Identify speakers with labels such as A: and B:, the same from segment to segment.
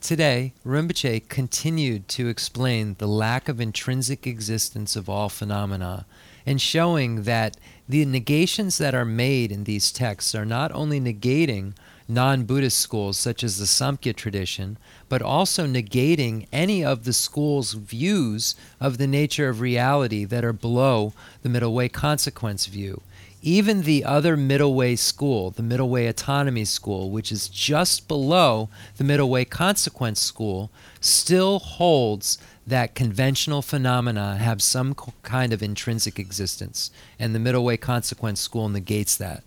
A: Today, Rinpoche continued to explain the lack of intrinsic existence of all phenomena and showing that the negations that are made in these texts are not only negating non Buddhist schools such as the Samkhya tradition, but also negating any of the school's views of the nature of reality that are below the middle way consequence view. Even the other Middleway school, the Middleway autonomy school, which is just below the Middleway consequence school, still holds that conventional phenomena have some kind of intrinsic existence. And the Middleway consequence school negates that.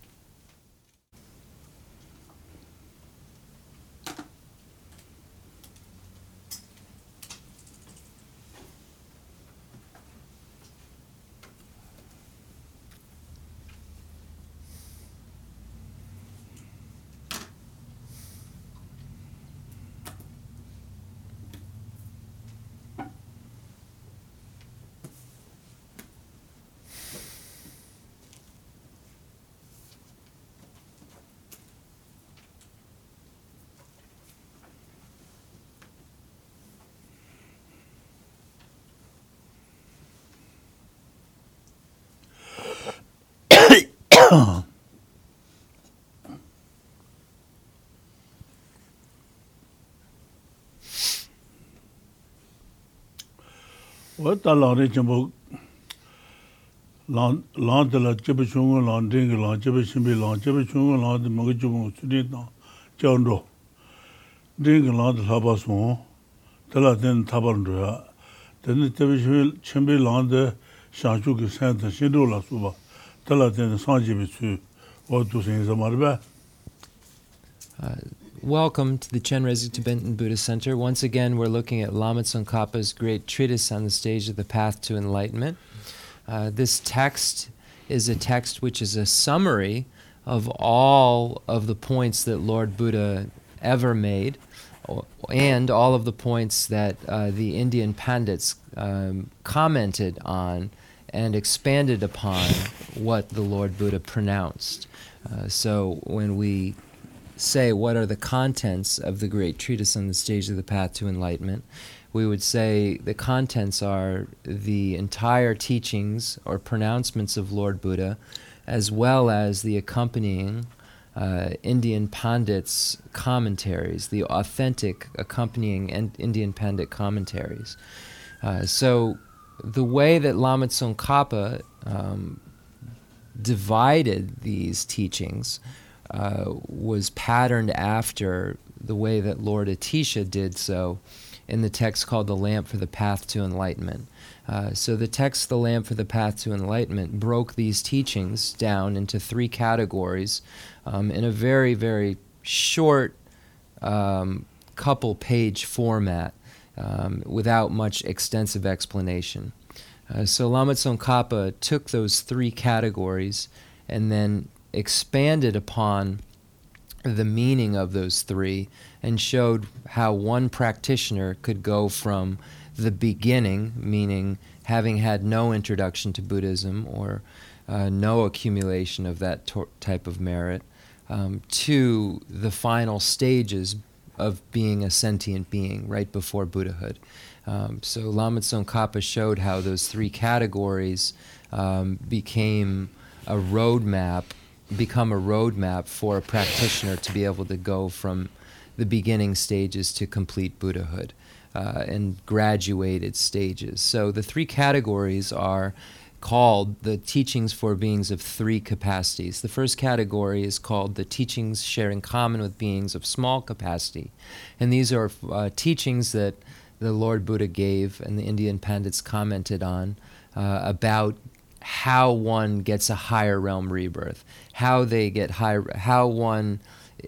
B: wā tā lā rī chīmbō lāng tā lā chibī chūngu lāng dīngi lāng chibī shīmbī lāng chibī chūngu lāng dī māgī chūngu sūdī tāng chāng rō dīngi lāng tā lā sōng tā lā dīngi tā rō yā dīngi chibī shīmbī lāng dī shāng chū kī sēng tā shīn rō lā sū tā lā dīngi sāng chibī chū wā tū sēng sā mā rī bā
A: Welcome to the Chenrezig Tibetan Buddhist Center. Once again, we're looking at Lama Tsongkhapa's great treatise on the stage of the path to enlightenment. Uh, this text is a text which is a summary of all of the points that Lord Buddha ever made, and all of the points that uh, the Indian Pandits um, commented on and expanded upon what the Lord Buddha pronounced. Uh, so when we say what are the contents of the great treatise on the stage of the path to enlightenment, we would say the contents are the entire teachings or pronouncements of Lord Buddha, as well as the accompanying uh, Indian Pandits commentaries, the authentic accompanying Indian Pandit commentaries. Uh, so, the way that Lama Tsongkhapa um, divided these teachings uh, was patterned after the way that Lord Atisha did so in the text called The Lamp for the Path to Enlightenment. Uh, so the text, The Lamp for the Path to Enlightenment, broke these teachings down into three categories um, in a very, very short um, couple page format um, without much extensive explanation. Uh, so Lama Tsongkhapa took those three categories and then expanded upon the meaning of those three and showed how one practitioner could go from the beginning, meaning having had no introduction to Buddhism or uh, no accumulation of that tor- type of merit, um, to the final stages of being a sentient being right before Buddhahood. Um, so Lama Tsongkhapa showed how those three categories um, became a roadmap become a roadmap for a practitioner to be able to go from the beginning stages to complete Buddhahood uh, and graduated stages. So the three categories are called the teachings for beings of three capacities. The first category is called the teachings sharing common with beings of small capacity. And these are uh, teachings that the Lord Buddha gave and the Indian Pandits commented on uh, about how one gets a higher realm rebirth, how they get high, how one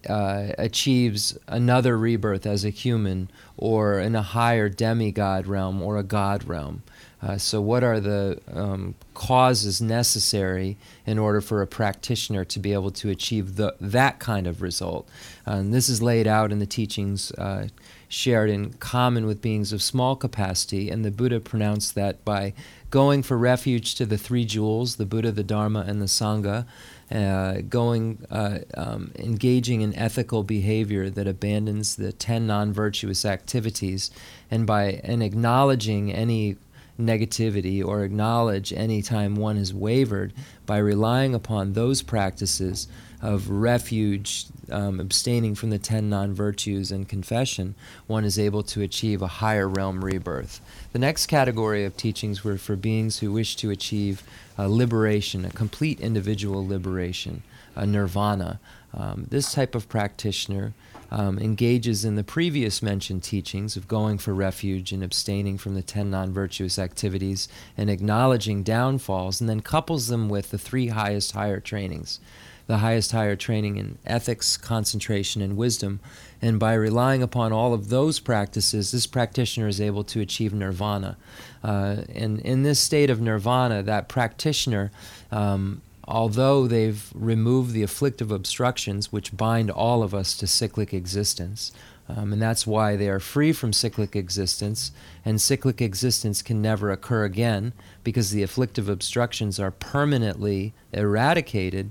A: uh, achieves another rebirth as a human or in a higher demigod realm or a god realm. Uh, so, what are the um, causes necessary in order for a practitioner to be able to achieve the, that kind of result? Uh, and this is laid out in the teachings uh, shared in common with beings of small capacity, and the Buddha pronounced that by going for refuge to the three jewels, the Buddha, the Dharma, and the Sangha, uh, going, uh, um, engaging in ethical behavior that abandons the ten non-virtuous activities, and by and acknowledging any negativity or acknowledge any time one has wavered by relying upon those practices of refuge, um, abstaining from the ten non virtues, and confession, one is able to achieve a higher realm rebirth. The next category of teachings were for beings who wish to achieve liberation, a complete individual liberation, a nirvana. Um, this type of practitioner um, engages in the previous mentioned teachings of going for refuge and abstaining from the ten non virtuous activities and acknowledging downfalls, and then couples them with the three highest higher trainings the highest higher training in ethics, concentration, and wisdom. And by relying upon all of those practices, this practitioner is able to achieve nirvana. Uh, and in this state of nirvana, that practitioner, um, although they've removed the afflictive obstructions which bind all of us to cyclic existence, um, and that's why they are free from cyclic existence, and cyclic existence can never occur again because the afflictive obstructions are permanently eradicated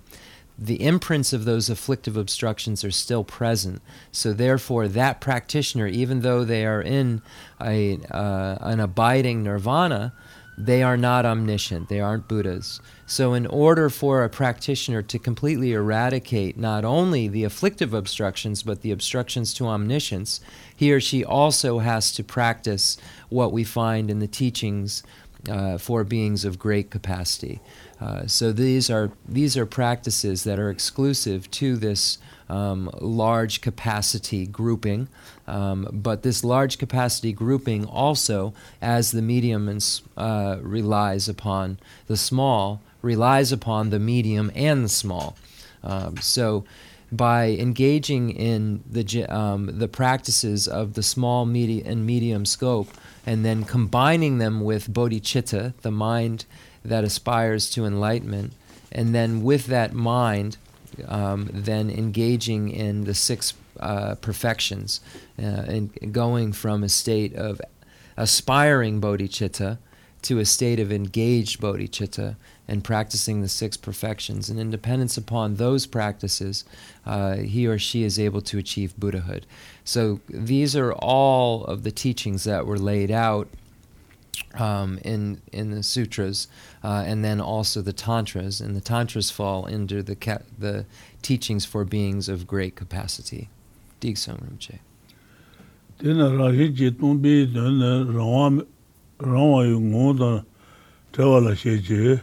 A: the imprints of those afflictive obstructions are still present. So, therefore, that practitioner, even though they are in a, uh, an abiding nirvana, they are not omniscient. They aren't Buddhas. So, in order for a practitioner to completely eradicate not only the afflictive obstructions, but the obstructions to omniscience, he or she also has to practice what we find in the teachings uh, for beings of great capacity. Uh, so these are these are practices that are exclusive to this um, large capacity grouping, um, but this large capacity grouping also, as the medium uh, relies upon the small, relies upon the medium and the small. Um, so by engaging in the um, the practices of the small, medium, and medium scope, and then combining them with bodhicitta, the mind that aspires to enlightenment, and then with that mind, um, then engaging in the six uh, perfections uh, and going from a state of aspiring bodhicitta to a state of engaged bodhicitta and practicing the six perfections. And in dependence upon those practices, uh, he or she is able to achieve Buddhahood. So these are all of the teachings that were laid out um, in in the sutras, uh, and then also the tantras, and the tantras fall into the ca- the teachings for beings of great capacity. Digsong Rinpoche.
B: Tēnā rāhi jī tōngbī tēnā rāngwā, rāngwā yu ngō tā tēwā lā shē jī,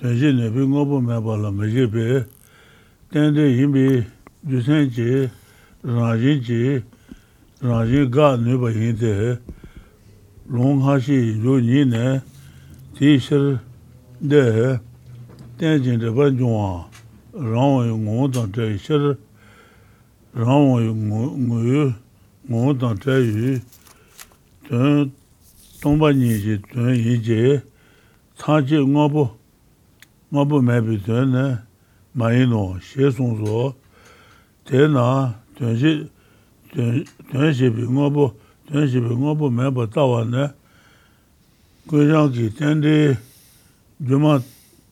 B: tēn shī nē pī ngō pō mē pā lā mē jī pē, tēn tē yī bī jū 롱하시 요니네 티셔 데 텐진데 반종아 라오요 고던 테셔 라오요 고요 고던 테유 저 동반이지 저 이제 사제 응어보 응어보 매비 되네 마이노 셰송소 대나 전시 전시 응어보 ten shibi ngopo mepa tawa ne, kuishan ki ten di juma,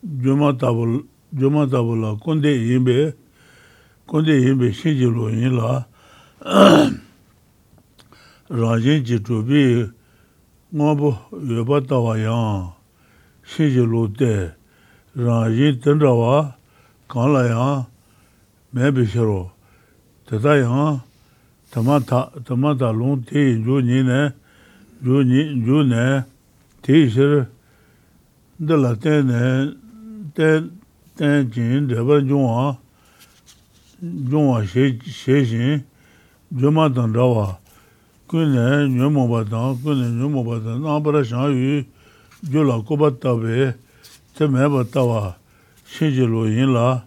B: juma tabu, juma tabu la kundi yinbi, kundi yinbi shinji lo yin la, rajin chi chubi ngopo yopa tawa yang, shinji lo te, rajin tenrawa kanla yang, mebi shiro, teta yang, tama ta tama ta long te jo ni ne jo ni jo ne te shir de la te ne te ten jin de ba jo wa jo wa she she jin jo ma dan da wa ku ne nyo mo ba dan ku ne nyo mo ba dan na ba ra sha yu jo la ko ba ta be te me ba ta wa she je lo yin la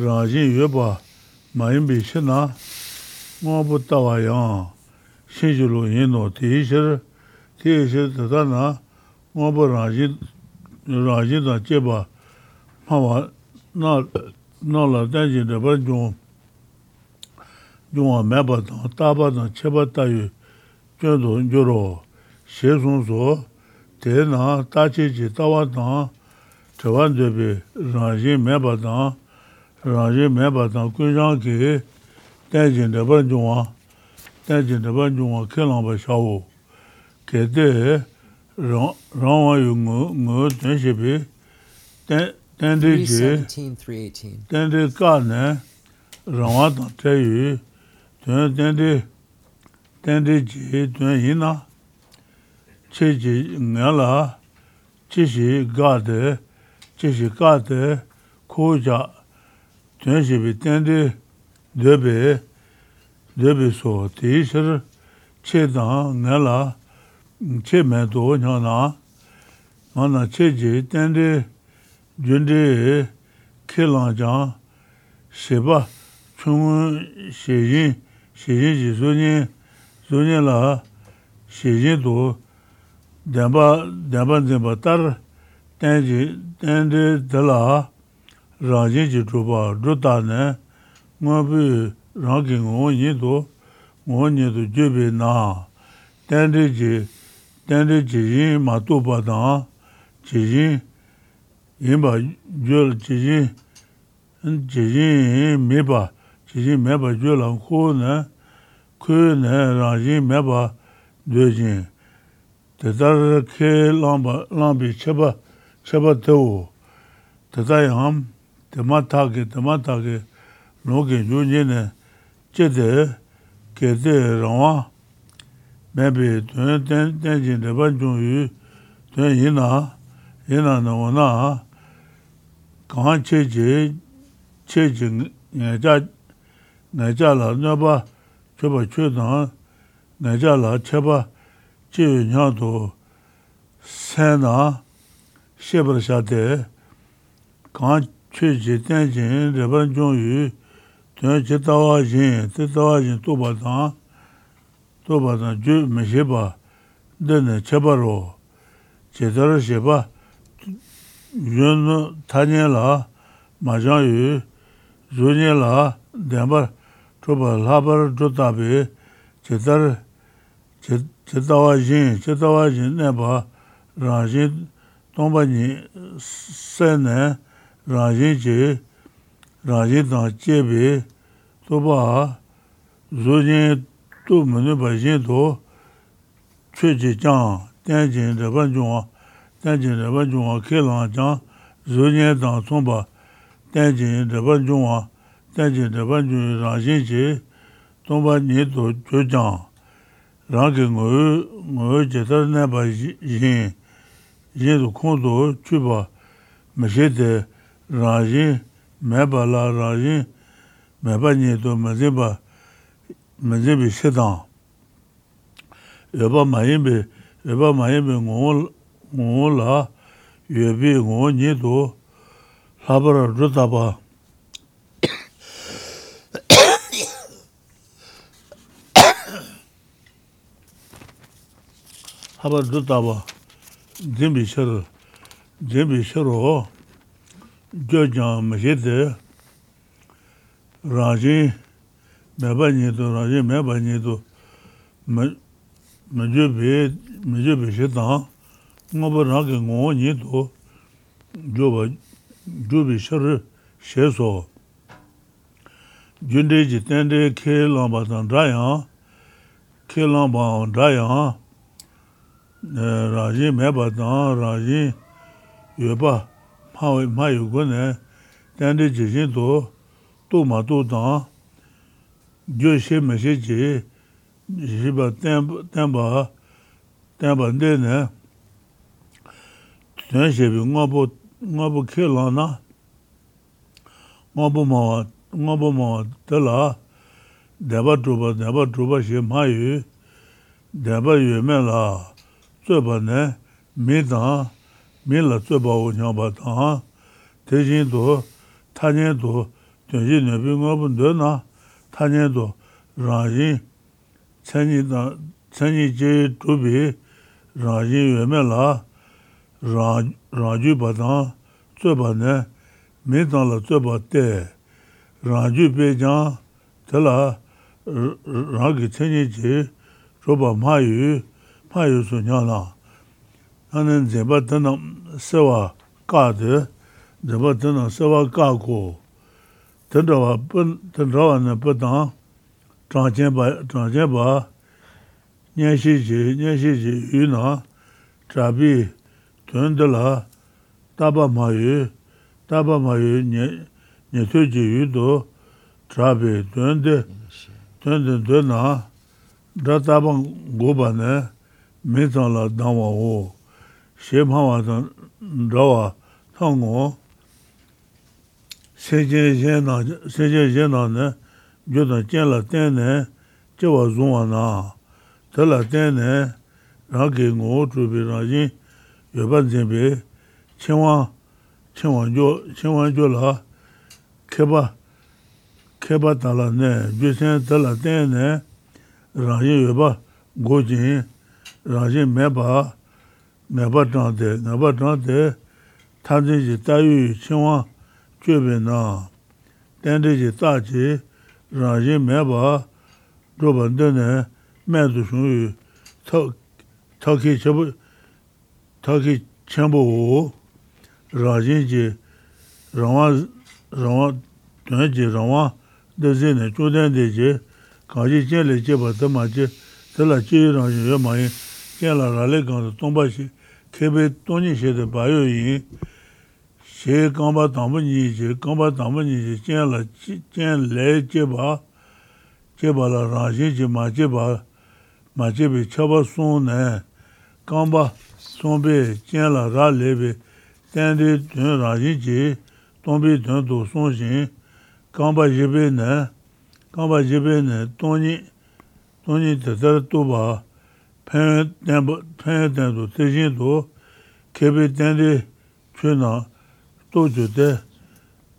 B: ra jin yue ba ma yin bi shi na ngōbu tāwa yāng shēchū lō yīnō tī shir, tī shir tātā nā ngōbu rājī, rājī tā chēpa māwa nā, nā lā tāñchī rāpa jōng, jōngwa mēpa tāng, tāpa tāng chēpa tāyū jōng tō jō rō shē sōng sō, tē nā tāchī chī tāwa tāng, chawān tēpi rājī mēpa tāng, rājī mēpa tāng kūyāng kī dājin dabar zhungwa, dājin dabar zhungwa kilangba shawu, kete rangwa yu ngu, ngu tenshibi, tenri ji, tenri ka ne, rangwa tang tayu, tun tenri, tenri ji, tun hina, chi ji nga la, chi shi ga de, chi shi ka de, ku ja, tenshibi tenri, dēbē, dēbē sō, tē shir chē dāng ngā lā, chē mē tō nyā nā, ngā nā chē jē tēn dē, jun dē, kē lāng jāng, shē bā, chung shē yin, shē yin jī sō yin, sō yin lā, shē yin tō, dēmbā, dēmbā dēmbā tār, tēn jī, tēn dē dē lā, rāng jī jī chū bā, rū tā nē, ngā pī rāngi ngō nyi tō, ngō nyi tō jebē nā, tēndē jī, tēndē jī yīn mā tō pā tāng, jī yīn, yīn bā jōl, jī yīn, jī yīn mē bā, jī yīn mē bā jōl āng kō nē, kō nē rāng yīn mē bā dō jīn, tē tā rā kē lāng bā, lāng bī chē bā, chē bā tē wō, tē tā yāng, tē mā tā kē, tē mā tā kē, 노게 조제네 제데 게데 라와 매베 된된 된진데 반중유 된이나 이나 나오나 강한 체제 체증 내자 내자라 나바 저바 최다 내자라 제바 지윤하도 세나 셰브르샤데 강 체제 된진 레반종유 tēnā chē tāwā shēn, tē tāwā shēn tōpa tāng, tōpa tāng jū mē shēpa, dēne chēpa rō, chē tā rā shēpa, yōn nō tā nyē lā, mā chāng yu, zō nyē lā, dēmbar, tōpa lā par chō tāpi, chē tā rā, chē tāwā shēn, chē tāwā shēn nē pa, rā shēn tōmba nī, sē nē, rā shēn chē, rāyī dāng chēbī tō bā zō jīn tō mūni bā jīn tō chē chē chāng, tēn jīn rāba jōng, tēn jīn rāba jōng kē lāng chāng, zō jīn dāng sōng bā tēn jīn rāba jōng, tēn jīn rāba jōng rāng jīn chē tōng bā nī tō chō chāng, rāng kē ngō ngō chē tā nē bā jīn, jīn tō khōng tō chū bā mē shē tē rāng jīn mēba lā rā yīn, mēba nī tō mēzhība, mēzhībi shidāng. Yōba māyībi, yōba māyībi ngō lā, yōbi ngō nī tō, lābara rūtāba. lābara rūtāba, jīmbi shiru, jīmbi shiru hō, gyō mā xē tē rāngshī mē bā nyē tō, rāngshī mē bā nyē tō mē jō bē, mē jō bē xē tāng ngā bā rāng kē ngō nyē tō jō bā, jō bē xē rē xē sō jōn dē jī tēn dē kē lāng bā tāng dā yāng kē lāng bā dā yāng rāngshī mē bā tāng, rāngshī yō bā 파웨 마유고네. 단데 지진도 또 마도다. 교시 메시지. 지바 템바 템바 템바데네. 전세비 응어보 응어보 킬라나? 응어보 뭐 응어보 뭐 들라. 대바 두바 대바 두바 시 마유. 대바 유메라. 저번에 메다. min la tsui bawo nyang ba tang, te jin do, ta nyen do, tun yi nyen pi ngwa pun do na, ta nyen do, rang yin, chen yi je tu bi, rang yin yue me la, rang ju ba tang, tsui ba ne, min tang la tsui ba te, rang ju pe jang, te la, rang ki chen yi je, ru ba ma yu, ma yu su nyang na, 하는 제바 드나 세와 까드 제바 드나 세와 까고 던더와 번 던더와는 보다 장전 봐 장전 봐 녀시지 녀시지 유나 자비 던더라 따바마유 따바마유 녀 녀서지 유도 자비 던데 던데 던나 다다방 고바네 메자라 다와오 xepawa zang rawa tango seje je na ne jo dan jen la ten ne chewa zungwa na. Te la ten ne rangi ngo chubi rangi yoban zinbi chenwa chenwa jo chenwa jo la keba keba tala ne jo sen te la ten ne rangi yoba go jin rangi meba ngaba zhangde, ngaba zhangde tanzi ji tayu qingwa qebe na tenzi ji taji rangji meba zhoban dene menzu shungyu taki chebu taki chenpo wu rangji ji rangwa rangwa dene ji rangwa dezi ne chuden de ji kanji jenle jeba dama ji zela ji rangji yo mayin jenla rale gangzi tongba shi kebe toni shede bayo yin, she kamba tamba nyi she, kamba tamba nyi she, chen la, chen le che ba, che ba la rangshin che ma che ba, ma che be chaba son ne, kamba son be, chen la ra le be, ten de tun rangshin che, ton be tun do son shin, kamba jebe ne, kamba jebe ne, toni, toni tatar to ba, pen tendu tejin du kebi tendi chuna toju de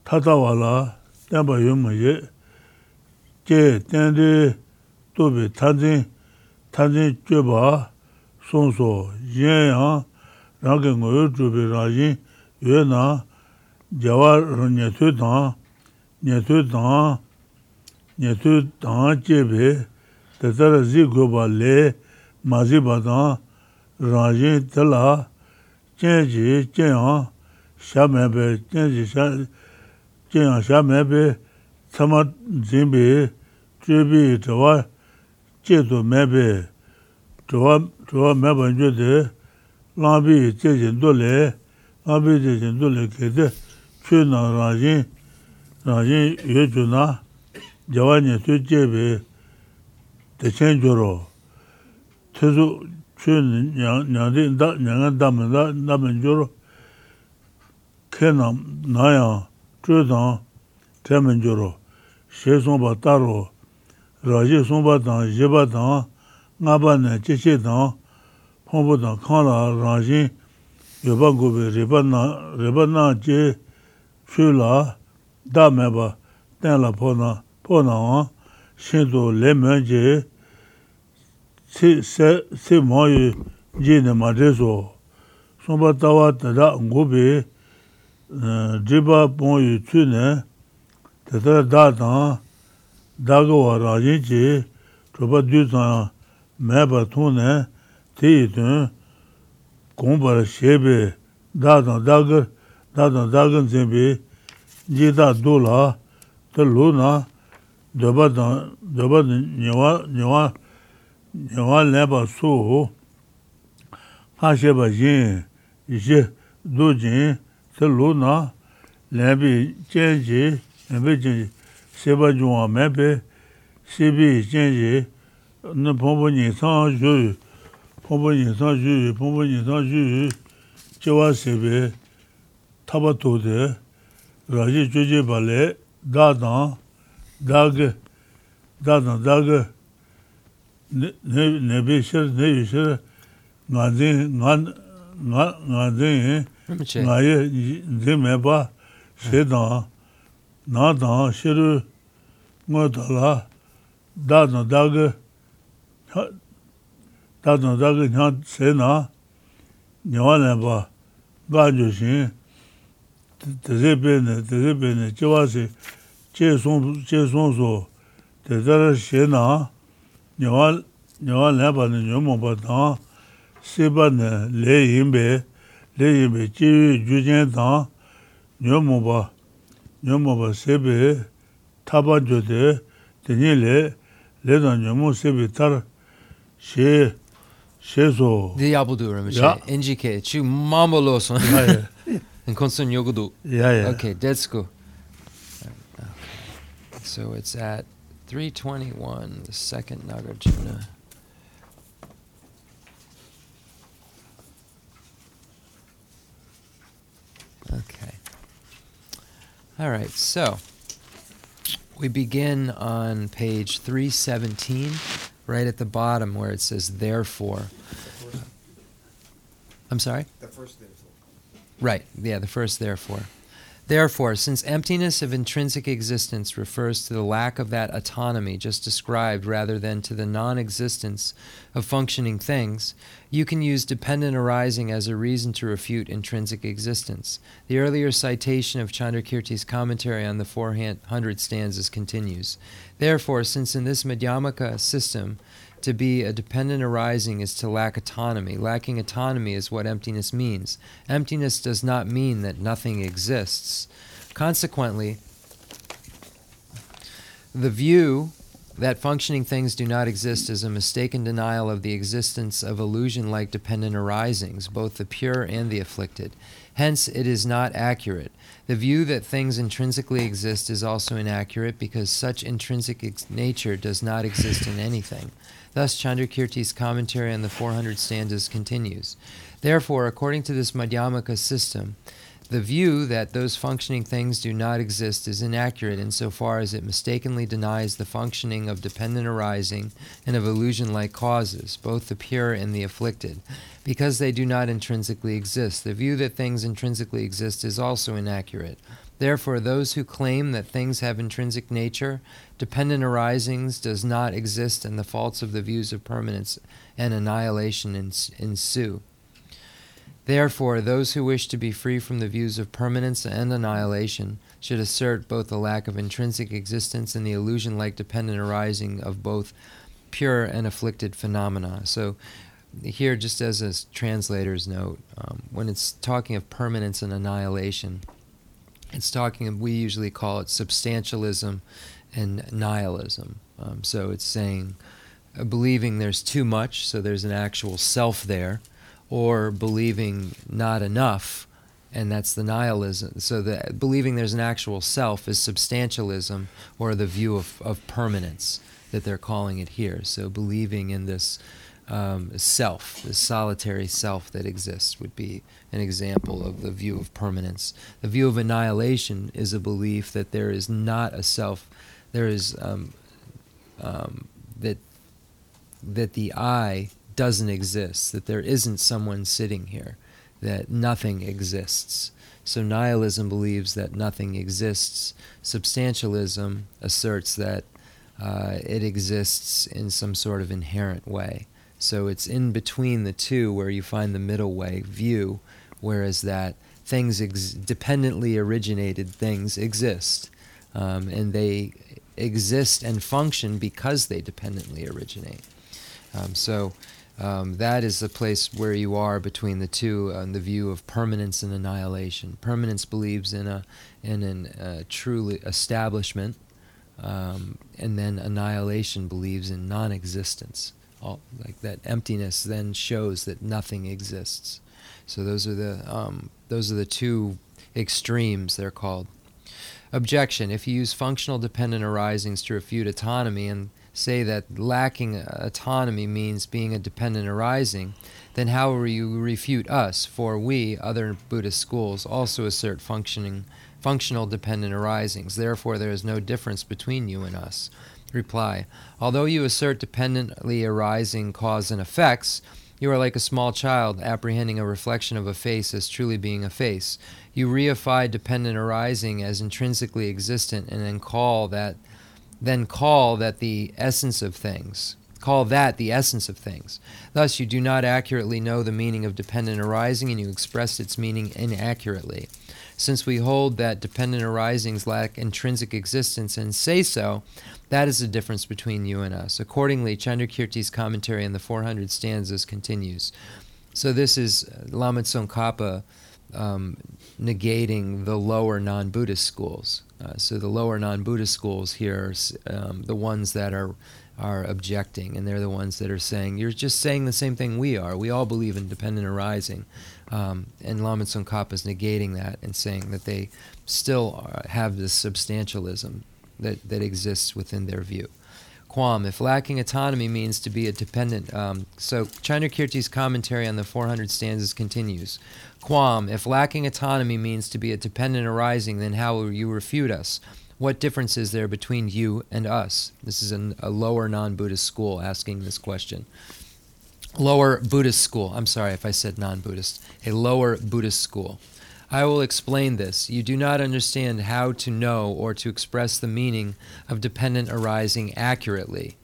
B: tatawa la tenpa yunma ye ke tendi tobi tanzin tanzin cheba sonso yen yang rangi ngoyo chubi rajin yue na jawa nyetu tang nyetu tang nyetu tang chebi tatara zi goba le mazi badang rangi tila jenji jenyang sha mebe, jenji sha jenyang sha mebe tsama zimbi jubi tawa jedu mebe tawa tawa meba jude lambi jejin dole lambi jejin dole kede chu na rangi rangi yu ju na jawa nye su jebi dechen juro tēsū chū ñāndī ñāngā dāmi dāmi jūru kē nā nāyā chū tāng tēmi jūru shē sōmbā tāru rājī sōmbā tāng yibā tāng ngā bā nā chē chē tāng hōmbā tāng kāng lā rājī yobā gubī ribā nā chē chū lā dā mē bā tēn lā pō nā pō nā wā shē tō lē mē chē se mayu je ne ma rezo, somba tawa tada ngobe, driba pongyu tsu ne, tata da tang, daga wa rajin che, choba du tang me ba tong ne, te yi tun, gongba shebe, da tang dagar, da tang dagan zenbe, je da do la, ta lo na, doba tang, doba nyewa, nyewa, yawa leba su hasheba jin ishe du jin se lu na lebi jen ji lebi jen seba juwa mebe sebi jen ji na pompo nisan ju pompo nisan ju pompo nisan ju jewa sebe taba tode raji juje bale dadan dage dadan dage nebi shir, nebi shir, nga zin, nga, nga, nga zin, nga ye, zin me ba, she dang, na dang, shiru, ngo dala, da dang daga, da dang daga nyang se na, nyawa ne ba, ga ju shin, teze pe ne, teze pe ne, che wa se, che song, che song so, te zara she na, nyawa nyawa ne nyo mongpa tang, sipa ne le yinpe, le yinpe jiwi ju jen tang, nyo mongpa, nyo mongpa sepe, taba jo te, tenye le, le tang nyo mong sepe tar, she, she so.
A: Di yabu du
B: rame,
A: she, NGK, chi mambo lo
B: son. Ya
A: ya. Nkonson yogudu.
B: Ya ya.
A: Okay, that's cool. Okay. So it's at 321, the second Nagarjuna. Okay. All right, so we begin on page 317, right at the bottom where it says therefore. I'm sorry?
C: The first therefore.
A: Right, yeah, the first therefore. Therefore, since emptiness of intrinsic existence refers to the lack of that autonomy just described rather than to the non existence of functioning things, you can use dependent arising as a reason to refute intrinsic existence. The earlier citation of Chandrakirti's commentary on the 400 stanzas continues. Therefore, since in this Madhyamaka system, to be a dependent arising is to lack autonomy. Lacking autonomy is what emptiness means. Emptiness does not mean that nothing exists. Consequently, the view that functioning things do not exist is a mistaken denial of the existence of illusion like dependent arisings, both the pure and the afflicted. Hence, it is not accurate. The view that things intrinsically exist is also inaccurate because such intrinsic ex- nature does not exist in anything. Thus, Chandrakirti's commentary on the 400 stanzas continues. Therefore, according to this Madhyamaka system, the view that those functioning things do not exist is inaccurate insofar as it mistakenly denies the functioning of dependent arising and of illusion like causes, both the pure and the afflicted, because they do not intrinsically exist. The view that things intrinsically exist is also inaccurate. Therefore, those who claim that things have intrinsic nature, dependent arisings does not exist, and the faults of the views of permanence and annihilation ensue. Therefore, those who wish to be free from the views of permanence and annihilation should assert both the lack of intrinsic existence and the illusion like dependent arising of both pure and afflicted phenomena. So, here, just as a translator's note, um, when it's talking of permanence and annihilation, it's talking, we usually call it substantialism and nihilism. Um, so, it's saying, uh, believing there's too much, so there's an actual self there or believing not enough, and that's the nihilism. So believing there's an actual self is substantialism, or the view of, of permanence that they're calling it here. So believing in this um, self, the solitary self that exists, would be an example of the view of permanence. The view of annihilation is a belief that there is not a self. There is um, um, that that the I doesn't exist, that there isn't someone sitting here, that nothing exists. So nihilism believes that nothing exists. Substantialism asserts that uh, it exists in some sort of inherent way. So it's in between the two where you find the middle way view, whereas that things ex- dependently originated things exist, um, and they exist and function because they dependently originate. Um, so um, that is the place where you are between the two on the view of permanence and annihilation. Permanence believes in a in an uh, truly establishment, um, and then annihilation believes in non-existence. All, like that emptiness then shows that nothing exists. So those are the um, those are the two extremes. They're called. Objection: If you use functional dependent arisings to refute autonomy and say that lacking autonomy means being a dependent arising, then how will you refute us? For we, other Buddhist schools, also assert functioning, functional dependent arisings. Therefore, there is no difference between you and us. Reply: Although you assert dependently arising cause and effects, you are like a small child apprehending a reflection of a face as truly being a face. You reify dependent arising as intrinsically existent, and then call that then call that the essence of things. Call that the essence of things. Thus, you do not accurately know the meaning of dependent arising, and you express its meaning inaccurately. Since we hold that dependent arisings lack intrinsic existence and say so, that is the difference between you and us. Accordingly, Chandrakirti's commentary on the 400 stanzas continues. So this is Lama Tsongkhapa um, negating the lower non-Buddhist schools. Uh, so the lower non-Buddhist schools here are um, the ones that are are objecting, and they're the ones that are saying you're just saying the same thing we are. We all believe in dependent arising, um, and Lama Tsongkhapa is negating that and saying that they still are, have this substantialism that that exists within their view. Qualm, if lacking autonomy means to be a dependent. Um, so Chandrakirti's commentary on the 400 stanzas continues. Qualm, if lacking autonomy means to be a dependent arising, then how will you refute us? What difference is there between you and us? This is an, a lower non Buddhist school asking this question. Lower Buddhist school. I'm sorry if I said non Buddhist. A lower Buddhist school. I will explain this. You do not understand how to know or to express the meaning of dependent arising accurately.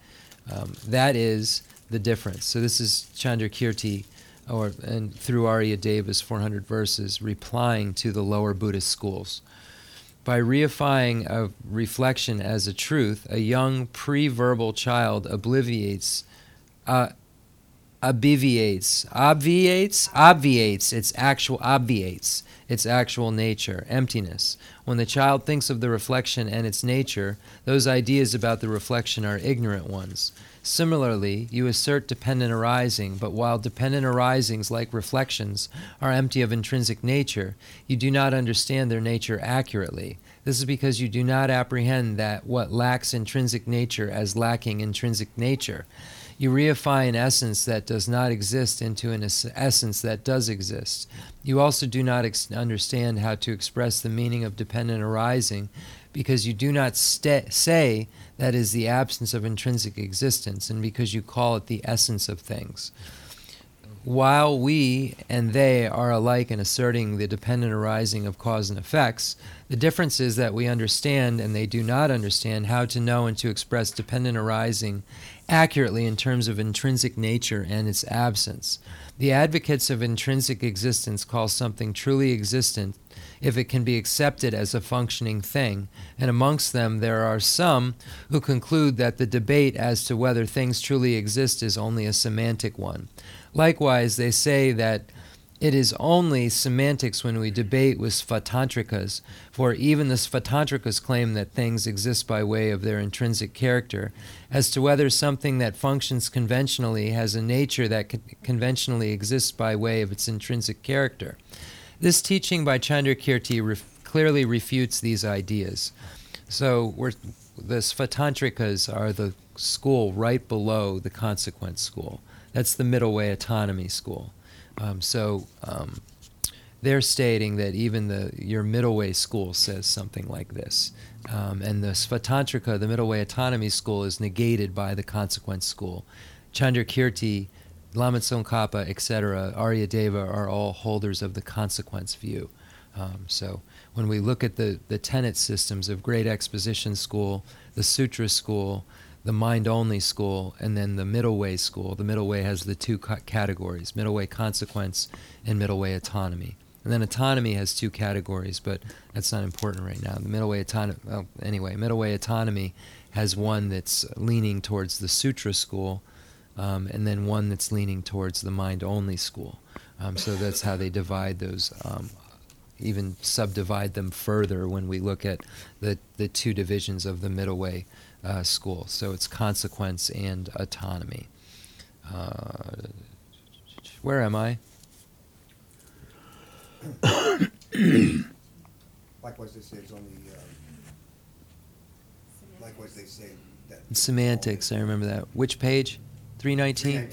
A: Um, that is the difference. So this is Chandrakirti, or and through Arya Deva's 400 verses, replying to the lower Buddhist schools. By reifying a reflection as a truth, a young pre-verbal child obliviates, uh, obviates, obviates, obviates its actual obviates its actual nature, emptiness. When the child thinks of the reflection and its nature, those ideas about the reflection are ignorant ones. Similarly, you assert dependent arising, but while dependent arisings, like reflections, are empty of intrinsic nature, you do not understand their nature accurately. This is because you do not apprehend that what lacks intrinsic nature as lacking intrinsic nature. You reify an essence that does not exist into an essence that does exist. You also do not ex- understand how to express the meaning of dependent arising because you do not st- say that is the absence of intrinsic existence and because you call it the essence of things. While we and they are alike in asserting the dependent arising of cause and effects, the difference is that we understand and they do not understand how to know and to express dependent arising accurately in terms of intrinsic nature and its absence. The advocates of intrinsic existence call something truly existent if it can be accepted as a functioning thing, and amongst them there are some who conclude that the debate as to whether things truly exist is only a semantic one. Likewise, they say that it is only semantics when we debate with Svatantrikas, for even the Svatantrikas claim that things exist by way of their intrinsic character. As to whether something that functions conventionally has a nature that conventionally exists by way of its intrinsic character. This teaching by Chandrakirti ref- clearly refutes these ideas. So the Svatantrikas are the school right below the consequence school. That's the middle way autonomy school. Um, so um, they're stating that even the your middle way school says something like this, um, and the Svatantrika, the middle way autonomy school, is negated by the consequence school. Chandrakirti, Lama Tsongkhapa, etc., Aryadeva are all holders of the consequence view. Um, so when we look at the, the tenet systems of Great Exposition School, the Sutra School, the mind only school and then the middle way school. The middle way has the two categories middle way consequence and middle way autonomy. And then autonomy has two categories, but that's not important right now. The middle way autonomy, well, anyway, middle way autonomy has one that's leaning towards the sutra school, um, and then one that's leaning towards the mind only school. Um, so that's how they divide those, um, even subdivide them further when we look at the, the two divisions of the middle way uh, school. So it's consequence and autonomy. Uh, where am I?
C: likewise, they say it's only. Uh, likewise, they say that.
A: Semantics. I remember that. Which page? Three nineteen.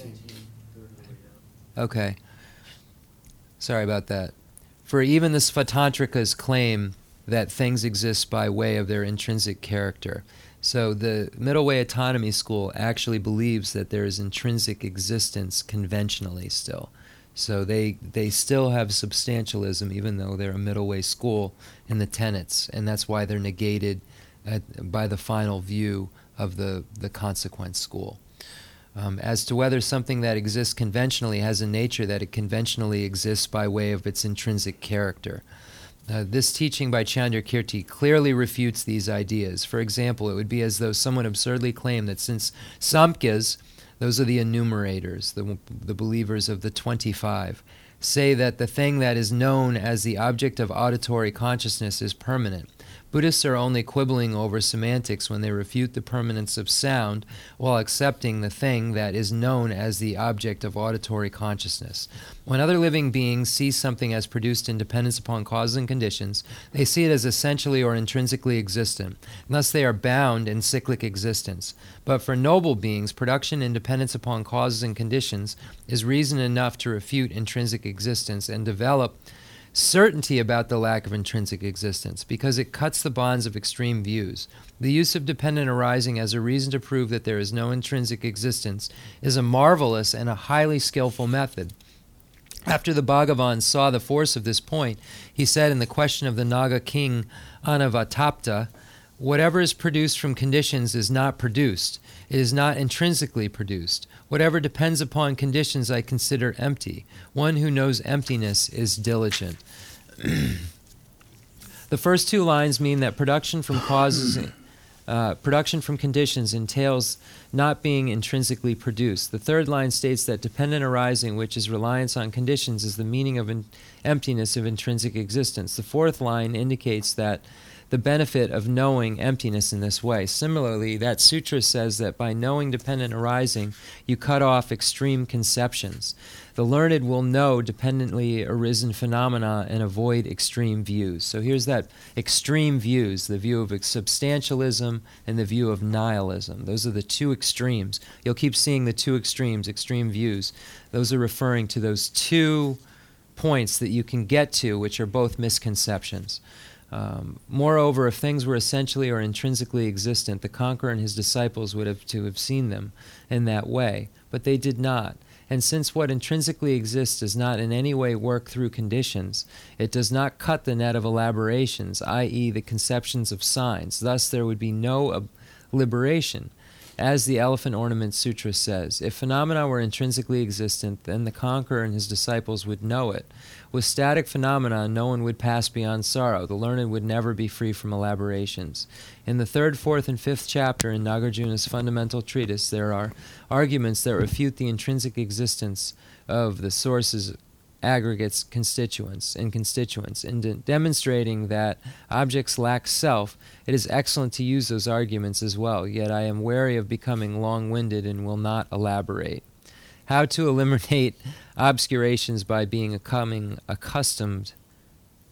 A: Okay. Sorry about that. For even the Svatantrikas claim that things exist by way of their intrinsic character. So the middle way autonomy school actually believes that there is intrinsic existence conventionally still. So they they still have substantialism even though they're a middle way school in the tenets, and that's why they're negated at, by the final view of the the consequence school. Um, as to whether something that exists conventionally has a nature that it conventionally exists by way of its intrinsic character. Uh, this teaching by Chandrakirti clearly refutes these ideas. For example, it would be as though someone absurdly claimed that since Samkhya's, those are the enumerators, the, the believers of the 25, say that the thing that is known as the object of auditory consciousness is permanent. Buddhists are only quibbling over semantics when they refute the permanence of sound while accepting the thing that is known as the object of auditory consciousness. When other living beings see something as produced in dependence upon causes and conditions, they see it as essentially or intrinsically existent. Thus, they are bound in cyclic existence. But for noble beings, production in dependence upon causes and conditions is reason enough to refute intrinsic existence and develop certainty about the lack of intrinsic existence because it cuts the bonds of extreme views. The use of dependent arising as a reason to prove that there is no intrinsic existence is a marvelous and a highly skillful method. After the Bhagavan saw the force of this point, he said in the question of the Naga king Anavatapta, Whatever is produced from conditions is not produced. It is not intrinsically produced. Whatever depends upon conditions I consider empty. One who knows emptiness is diligent. the first two lines mean that production from causes. Uh, production from conditions entails not being intrinsically produced. The third line states that dependent arising, which is reliance on conditions, is the meaning of in- emptiness of intrinsic existence. The fourth line indicates that the benefit of knowing emptiness in this way. Similarly, that sutra says that by knowing dependent arising, you cut off extreme conceptions. The learned will know dependently arisen phenomena and avoid extreme views. So here's that extreme views the view of substantialism and the view of nihilism. Those are the two extremes. You'll keep seeing the two extremes, extreme views. Those are referring to those two points that you can get to, which are both misconceptions. Um, moreover, if things were essentially or intrinsically existent, the conqueror and his disciples would have to have seen them in that way, but they did not. And since what intrinsically exists does not in any way work through conditions, it does not cut the net of elaborations, i.e., the conceptions of signs. Thus, there would be no liberation. As the Elephant Ornament Sutra says, if phenomena were intrinsically existent, then the conqueror and his disciples would know it. With static phenomena, no one would pass beyond sorrow. The learned would never be free from elaborations. In the third, fourth, and fifth chapter in Nagarjuna's fundamental treatise, there are arguments that refute the intrinsic existence of the sources aggregates constituents and constituents in de- demonstrating that objects lack self it is excellent to use those arguments as well yet i am wary of becoming long-winded and will not elaborate how to eliminate obscurations by being becoming accustomed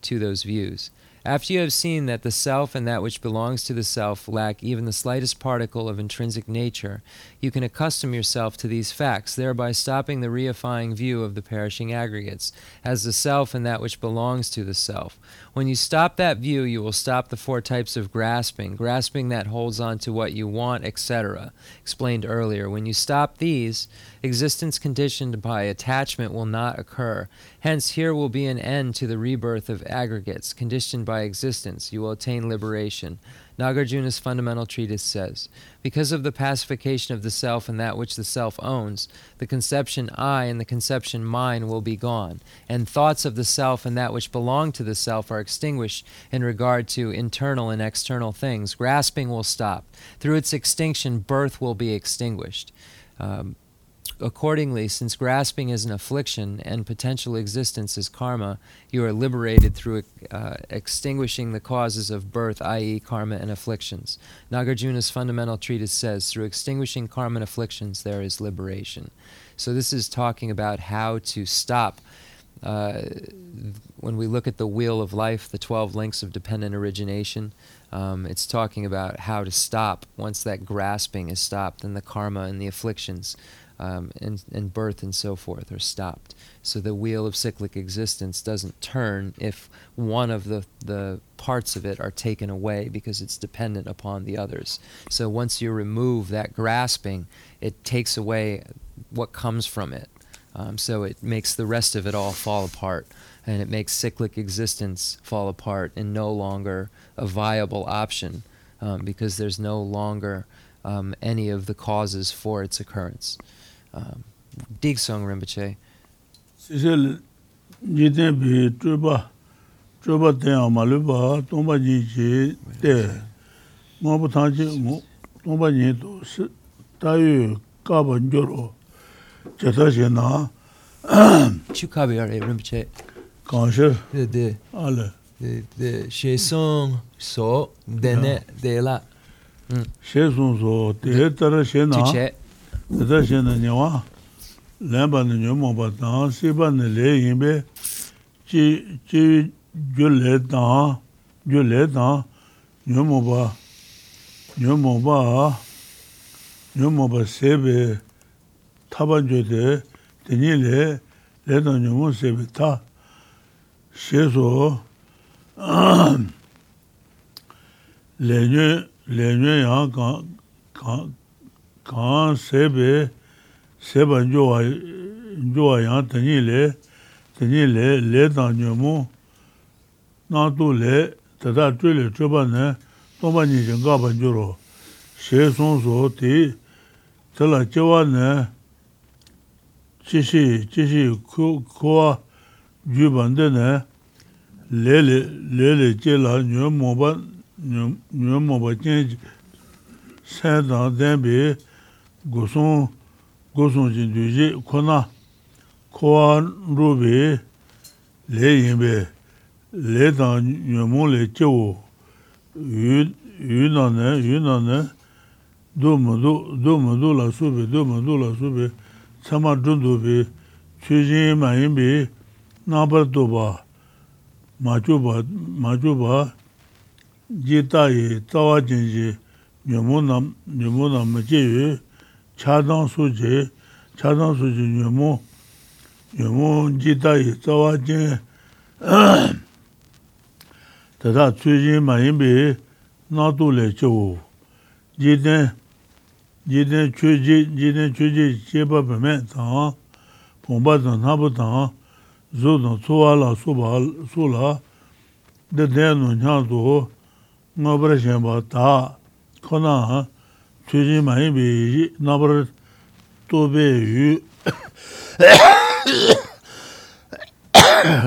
A: to those views. After you have seen that the self and that which belongs to the self lack even the slightest particle of intrinsic nature, you can accustom yourself to these facts, thereby stopping the reifying view of the perishing aggregates as the self and that which belongs to the self. When you stop that view, you will stop the four types of grasping, grasping that holds on to what you want, etc., explained earlier. When you stop these, existence conditioned by attachment will not occur. Hence, here will be an end to the rebirth of aggregates, conditioned by existence. You will attain liberation. Nagarjuna's fundamental treatise says Because of the pacification of the self and that which the self owns, the conception I and the conception mine will be gone, and thoughts of the self and that which belong to the self are extinguished in regard to internal and external things. Grasping will stop. Through its extinction, birth will be extinguished. Um, Accordingly, since grasping is an affliction and potential existence is karma, you are liberated through uh, extinguishing the causes of birth, i.e., karma and afflictions. Nagarjuna's fundamental treatise says, through extinguishing karma and afflictions, there is liberation. So, this is talking about how to stop. Uh, when we look at the wheel of life, the 12 links of dependent origination, um, it's talking about how to stop once that grasping is stopped and the karma and the afflictions um, and, and birth and so forth are stopped. So the wheel of cyclic existence doesn't turn if one of the, the parts of it are taken away because it's dependent upon the others. So once you remove that grasping, it takes away what comes from it. Um, so it makes the rest of it all fall apart. And it makes cyclic existence fall apart and no longer a viable option um, because there's no longer um, any of the causes for its occurrence. um dig song rinpoche.
B: Sisel jiten bi tuba tuba te amalu ba tomba ji ji te. Mo bu ta ji mo tomba ni to se ta yu ka ba njoro che ta je na.
A: Chu ka bi are rinpoche.
B: Kan she
A: de de.
B: Ale
A: de de. She song so de ne de la.
B: Mm. She song so de tara
A: she na.
B: tata she na nyewa, lenpa na nyo mongpa tanga, sipa na le yinpe, chi gyu le tanga, gyu le tanga, nyo mongpa, nyo mongpa, nyo mongpa sebe taba jo te, tenye le, le tanga nyo mongpa sebe ta, she so, le nyo, le nyo yang kāng sēbē sēbā njōwa yāng tēnī lē tēnī lē lē tāng nyō mō nā tū lē tētā tū lē chūpa nē tōpa nī shēng kāpa njō rō shē sōng sō tī tēlā chēwā nē chīshī chīshī kōwa jū bāndē nē lē lē lē lē chē lā nyō mō bā, nyō mō bā chēng sēn tāng tēng bē gosong gosong jin duji kona kowa rubi le yinbe le dan nyamung le chewo yu na ne, yu na ne do mado, do mado la subi, do mado la subi tsama dhundu bi chujin ma yinbi nabar do ba machu ba, machu ba ji tayi tawa jinji nyamung nam, nyamung nam ma che yu chādāng sūcī, chādāng sūcī nyamū, nyamū jitāyī tsāwā jīn, tathā tsūcī māyīmbī nātū lē chawū. Jitān, jitān chūcī, jitān chūcī chēpa pēmē tāng, pōmbā tāng nāpa tāng, zū tāng tsūwā lā sūpa sū lā, dā dēn nō nyāntū ngā prā shēmbā tā, khonā tuji mahi bi nabar tobe yu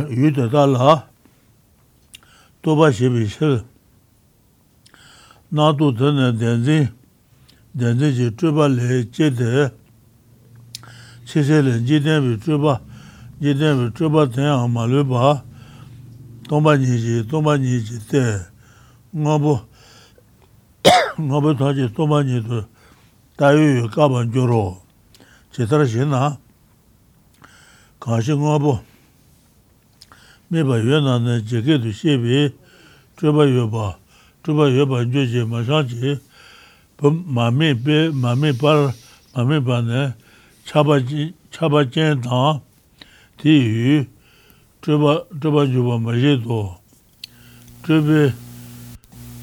B: yu tata la toba shibi shil. Natu tene denzi denzi chi chuba le che te che se le jiten bi chuba jiten bi chuba ten ama lupa tomba nyi chi tomba nyi chi te ngabu 노베 다지 또 많이도 다유 까반 조로 제대로 지나 가시 ngobo meba yuena na jeke du shebi chuba yueba chuba yueba joje ma shanchi mami pe mami par mami pa ne chaba jen tang ti yu chuba chuba yueba ma she do chubi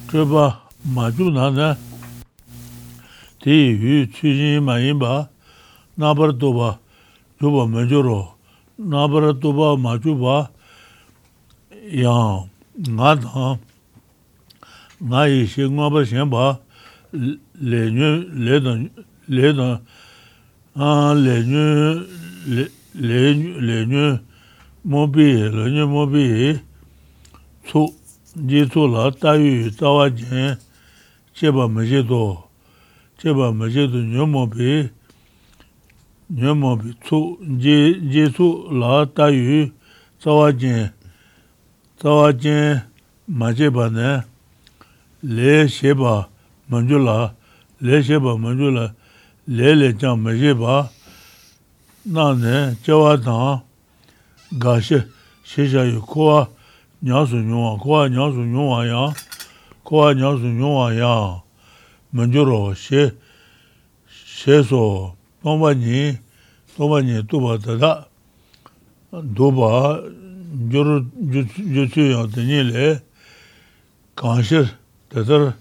B: chuba 마주 나나. 대유 추지 많이 봐 나버도 봐. 요거 먼저로. 나버도 봐. 마주 봐.야 나다 나이 신고바 신바 레뉴 레던 레던 아 레뉴 레뉴 레뉴 모비 레뉴 모비. 초 제초라 따위 따와진 cheba majedo, cheba majedo nyomobi, nyomobi tsu, je su la tayu tsawa jen, tsawa jen majeba ne, le sheba manjula, le sheba manjula, le le jan majeba, na ne, chewa tang, ga she, she shayu kowa, nyasu nyuwa, kowa nyasu nyuwa yang, kuwa nyansu nyungwa yang manjuro she, she so nomba nyi, nomba nyi tuba tada, duba juru jutsu yang tanyi le, kanshir tatar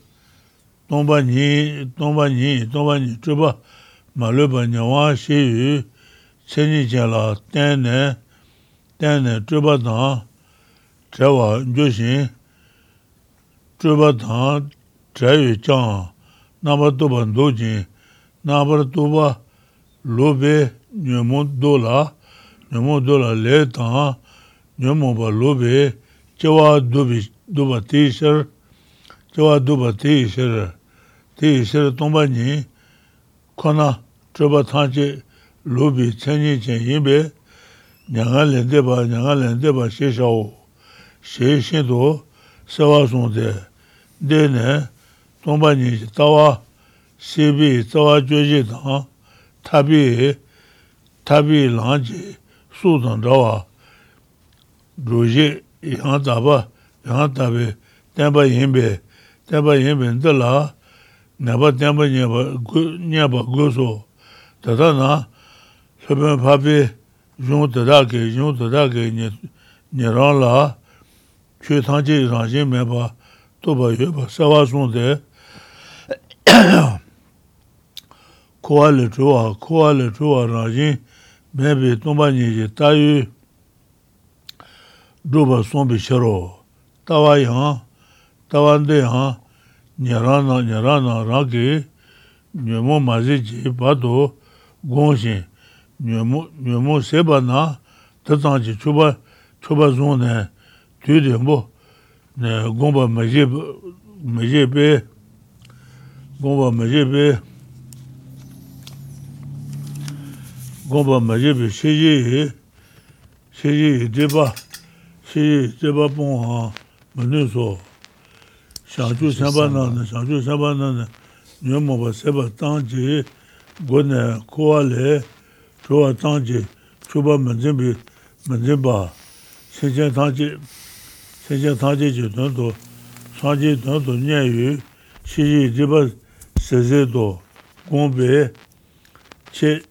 B: nomba nyi, nomba nyi, nomba nyi tuba maluba nyawa she yu, chenyi jela tenne, tenne tuba tang, trewa jushin, zhiba tang chayu chang namba tuba ndo jin namba tuba lobe nyamu dola nyamu dola le tang nyamu ba lobe chewa duba ti shir chewa duba ti shir ti shir tongpa jin kona zhiba tang chi lobe chenyi chen yinbe nyanga lende ba nyanga lende ba she shao she shen to sewa song de dēne tōngpa nīshī tāwā sībī tsawā chōshī tāng tābī tābī lāng jī sū tāng tāwā rōshī yāng tāpa yāng tābī tēmbā yīmbē tēmbā yīmbē ndalā nāpa tēmbā nyāpa gōsō tātā nā sāpēn pāpī yōng tātā kē yōng tātā kē nirāng lā chū tāng jī rāng jī mē pā tōpa yueba, sāwā sōngde, kuwa le chūwa, kuwa le chūwa rāngshīn, mēbi tōmba nyēji tāyu, dhūpa sōngbi shiro, tāwā yāng, tāwā ndē yāng, nyarāna, nyarāna rāngi, nyōmo māzi jī bātō gōngshīn, nyōmo sēba nā, tātāngshī chūpa, chūpa sōngde, tū dēmbo, gomba majebe gomba majebe gomba majebe sheje sheje deba sheje deba pon ha menu so shaju samba na na shaju samba na na nyomo ba seba tangje gone kowa le chowa tangje choba manzimbi manzimba sheje tangje 세제 타제지 돈도 사제 돈도 녀유 시지 집어 세제도 공배 제제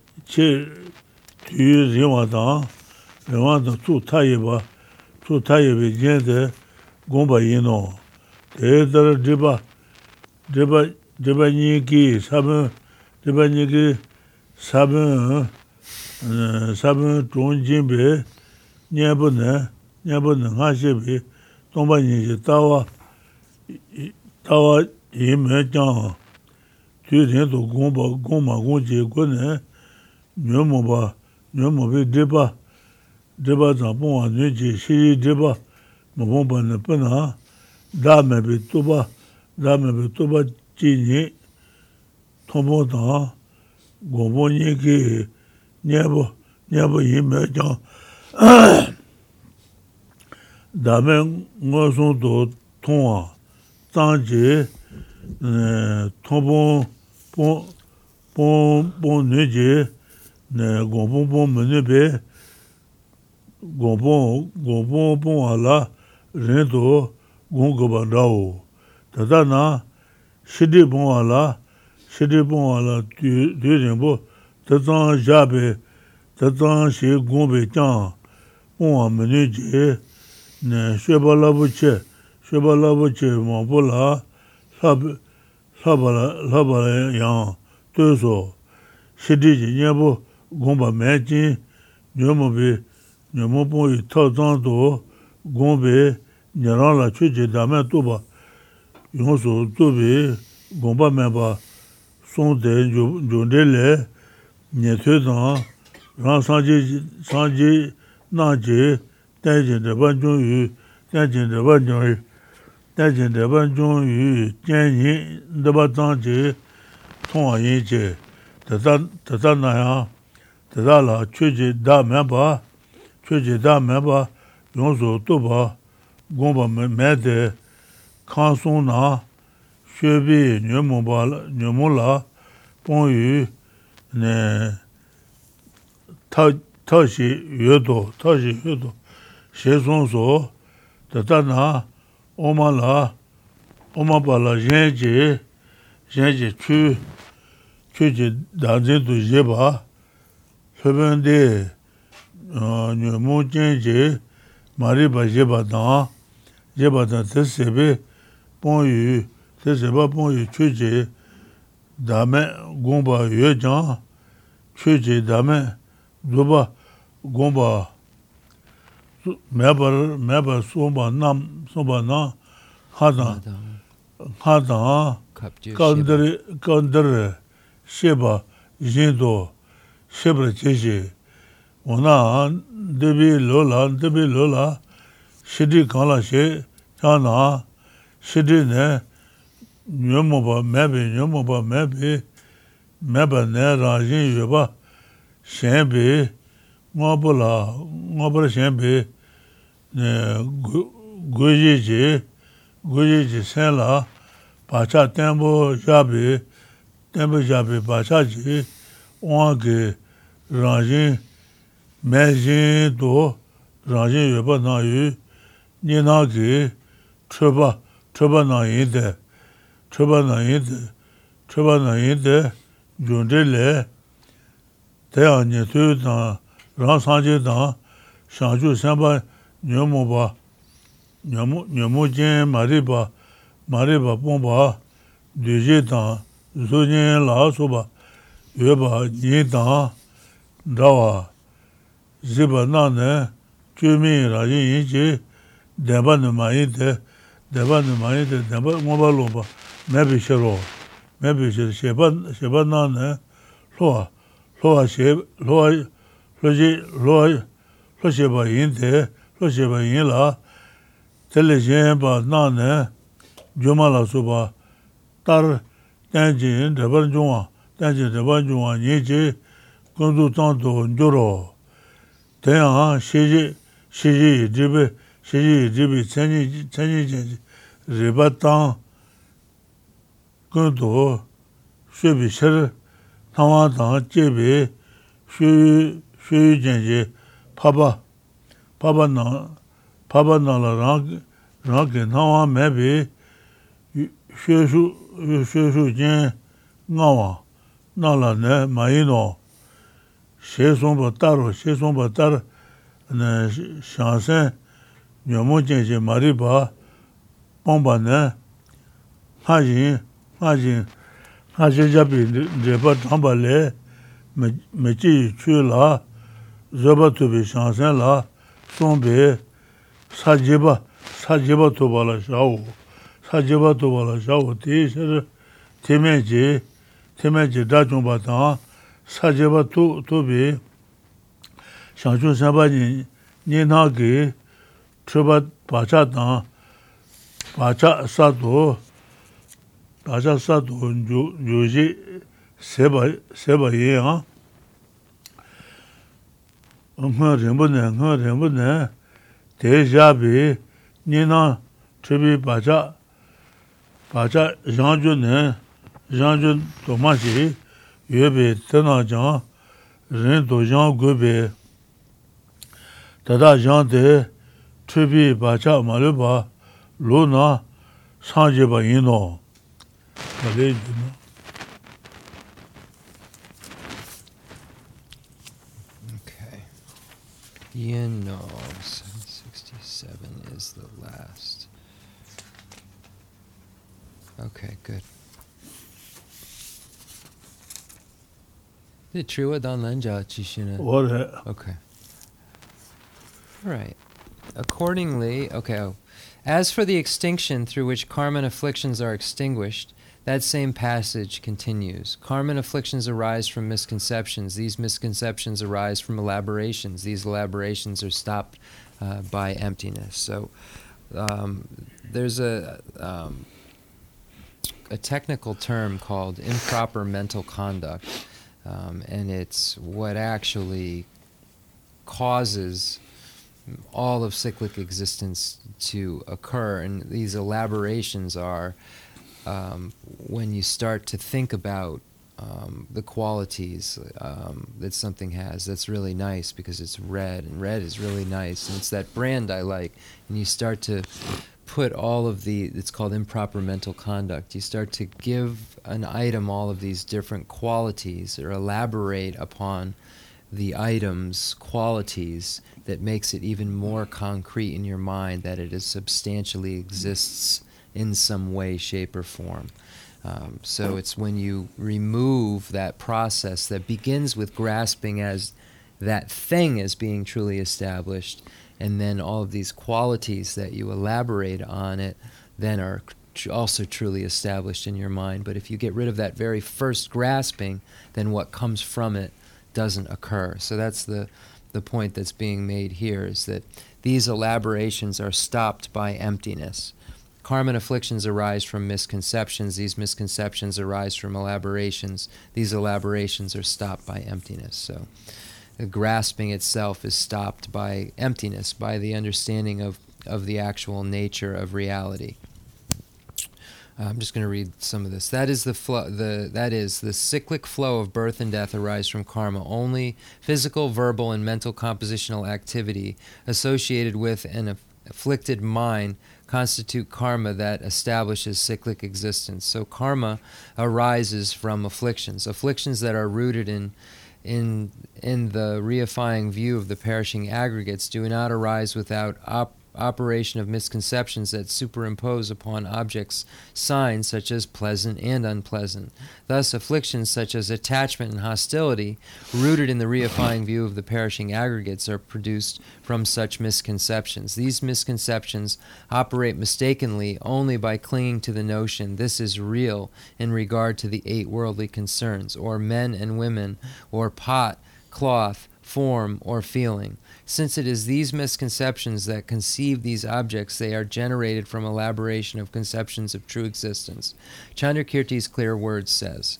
B: 뒤에 지와다 레와도 투 타이바 투 타이베 제데 공바 예노 대더 집어 집어 집어 니기 사부 집어 니기 사부 사부 존진베 녀부네 녀부네 하시베 tōngpa yīngi tāwa, tāwa yī mē chāng, tū rīng tō gōngpa, gōngpa gōng jī gō nē, nyō mō pa, nyō mō pī dīpa, dīpa tāng pōng wā nyō jī shī yī dīpa, mō pōng pa nē pē nā, dā mē pī tūpa, dā mē pī tūpa jī nī, tōngpo tāng, gōngpo nī kī, nyē pō, nyē pō yī mē chāng, dāme ngō sōng tō tōngwa, tāng jī tōng pōng pōng pōng pōng nē jī gōng pōng pōng mē nē bē gōng pōng gōng pōng pōng wā lā rēn tō gōng gōba rā wō. Tātā nā shidī pōng wā lā shidī pōng wā lā tū rēn pō tātāng jā bē tātāng shī gōng bē chāng pōng wā mē nē jī sheba labu che, sheba labu che mabu la, laba la yang, tu so, shidi ji nyebu gomba me jin, nyomu bi, nyomu pong yi tao zang to, gombi nyerang la chu ji dame tu ba, yung so tu bi, gomba me ba, song de jonde le, nye tu zang, rang san ji, san ji, na ji, dājin daban zhōng yu, dājin daban zhōng yu, dājin daban zhōng yu, jiān yin daban zhāng jī, tōng yin jī, tata nā yāng, tata lā chū jī dā mē bā, chū jī dā mē bā, yōng sō tō bā, gōng bā mē dē, kāng sōng nā, shē bī nyō mō bā, nyō mō lā, pōng yu, nē, tā shī yu dō, tā shī yu dō, she zon so tata na oma la oma pa la jen je jen je chu chu je dan zen tu je ba pheben de uh, nyo mo jen je mari ba je ba dan je ba dan te sebe pon yu te seba pon yu chu je dame gomba yue jan chu je dame duba gomba mēbar, mēbar sōmbā nām, sōmbā nā, hādāng, hādāng, kāndari, kāndari, shēbā, yīndō, shēbra chēshī, wānā, dēbī lōlā, dēbī lōlā, shidī kālā shē, chānā, shidī nē, nyōmōba, mēbī, nyōmōba, mēbī, mēbā nē, rāyīn yōba, shēnbī, ngāpulā, ngāpulā shēnbī, goji ji, goji ji sen la, pacha tenpo jabi, tenpo jabi pacha ji, owa ki rangjin, mejin do, rangjin yueba na yu, nina ki chuba, chuba na yin de, chuba na yin de, chuba na yin de, yundi le, teya nye tuyu dan, rang sanji dan, shangju senpa, nyomo ba, nyomo jen mari ba, mari ba pon ba, deje tang, so jen la so ba, yue ba jen tang, dawa, ziba na ne, kyumi ra jen yin chi, denpa nima yin te, denpa nima yin te, denpa ngoba lo ba, mebi she lo, mebi she, sheba, sheba na ne, loa, loa she, loa, loa she, loa, loa sheba yin te, lo sheba yin la, tele shen pa na ne, juma la su pa, tar ten jin debar jungwa, ten jin debar jungwa nye chi, kundu tang to njuro. Ten ya shiji, shiji dribi, shiji dribi, chenji, chenji riba tang, kundu, shebi shir, tangwa tang, jebi, shuyu, shuyu jenji, paba, pāpa nā, pāpa nā la rāng, rāng kē nā wā mē bē, shē shū, shē shū jēn ngā wā, nā la nē mā yī nō, shē sōng bā tā rō, shē sōng bā tā rō, nē shāng sēn, nyō mō jēn jē mā rī bā, pōng bā nē, ngā jīn, ngā jīn, ngā jē jā bī rē bā tāng bā lē, mē jī chū lā, zō bā tu bī shāng sēn lā, zhōngbē sā jebā, sā jebā tōpa la shāwō, sā jebā tōpa la shāwō, tē shir tēmē jē, tēmē jē dā chōngbā tāng, sā jebā tōpi shāngchō shāmbā nī, nī nā kī, chōpa bāchā tāng, bāchā sā tō, bāchā sā tō yō jī sēba, sēba yē ngā rinpo nē, ngā rinpo nē, tē xāpi, nī nā chibi bāchā, bāchā yāngchū nē, yāngchū tōmā shī, yō bī tē nā jāng, rīn tō yāng gu bī, tadā yāng tē, chibi bāchā mā lū bā, lū nā, sāng jī bā yī nō,
A: You know, 67 is the last. Okay, good. The true Don Lenja Chishina.
B: What?
A: Okay. Right. Accordingly, okay. Oh. As for the extinction through which karma and afflictions are extinguished, that same passage continues. Karma and afflictions arise from misconceptions. These misconceptions arise from elaborations. These elaborations are stopped uh, by emptiness. So um, there's a, um, a technical term called improper mental conduct, um, and it's what actually causes all of cyclic existence to occur. And these elaborations are um, when you start to think about um, the qualities um, that something has, that's really nice because it's red, and red is really nice, and it's that brand I like. And you start to put all of the, it's called improper mental conduct. You start to give an item all of these different qualities or elaborate upon the item's qualities that makes it even more concrete in your mind that it is substantially exists in some way, shape, or form. Um, so it's when you remove that process that begins with grasping as that thing as being truly established, and then all of these qualities that you elaborate on it then are also truly established in your mind. But if you get rid of that very first grasping, then what comes from it doesn't occur. So that's the the point that's being made here is that these elaborations are stopped by emptiness Karma and afflictions arise from misconceptions. These misconceptions arise from elaborations. These elaborations are stopped by emptiness. So the grasping itself is stopped by emptiness, by the understanding of, of the actual nature of reality. I'm just going to read some of this. That is the flow. The that is the cyclic flow of birth and death arise from karma. Only physical, verbal, and mental compositional activity associated with an afflicted mind constitute karma that establishes cyclic existence. So karma arises from afflictions, afflictions that are rooted in in in the reifying view of the perishing aggregates do not arise without op- operation of misconceptions that superimpose upon objects signs such as pleasant and unpleasant. Thus, afflictions such as attachment and hostility, rooted in the reifying view of the perishing aggregates, are produced from such misconceptions. These misconceptions operate mistakenly only by clinging to the notion this is real in regard to the eight worldly concerns, or men and women, or pot, cloth, form, or feeling. Since it is these misconceptions that conceive these objects, they are generated from elaboration of conceptions of true existence. Chandrakirti's clear words says,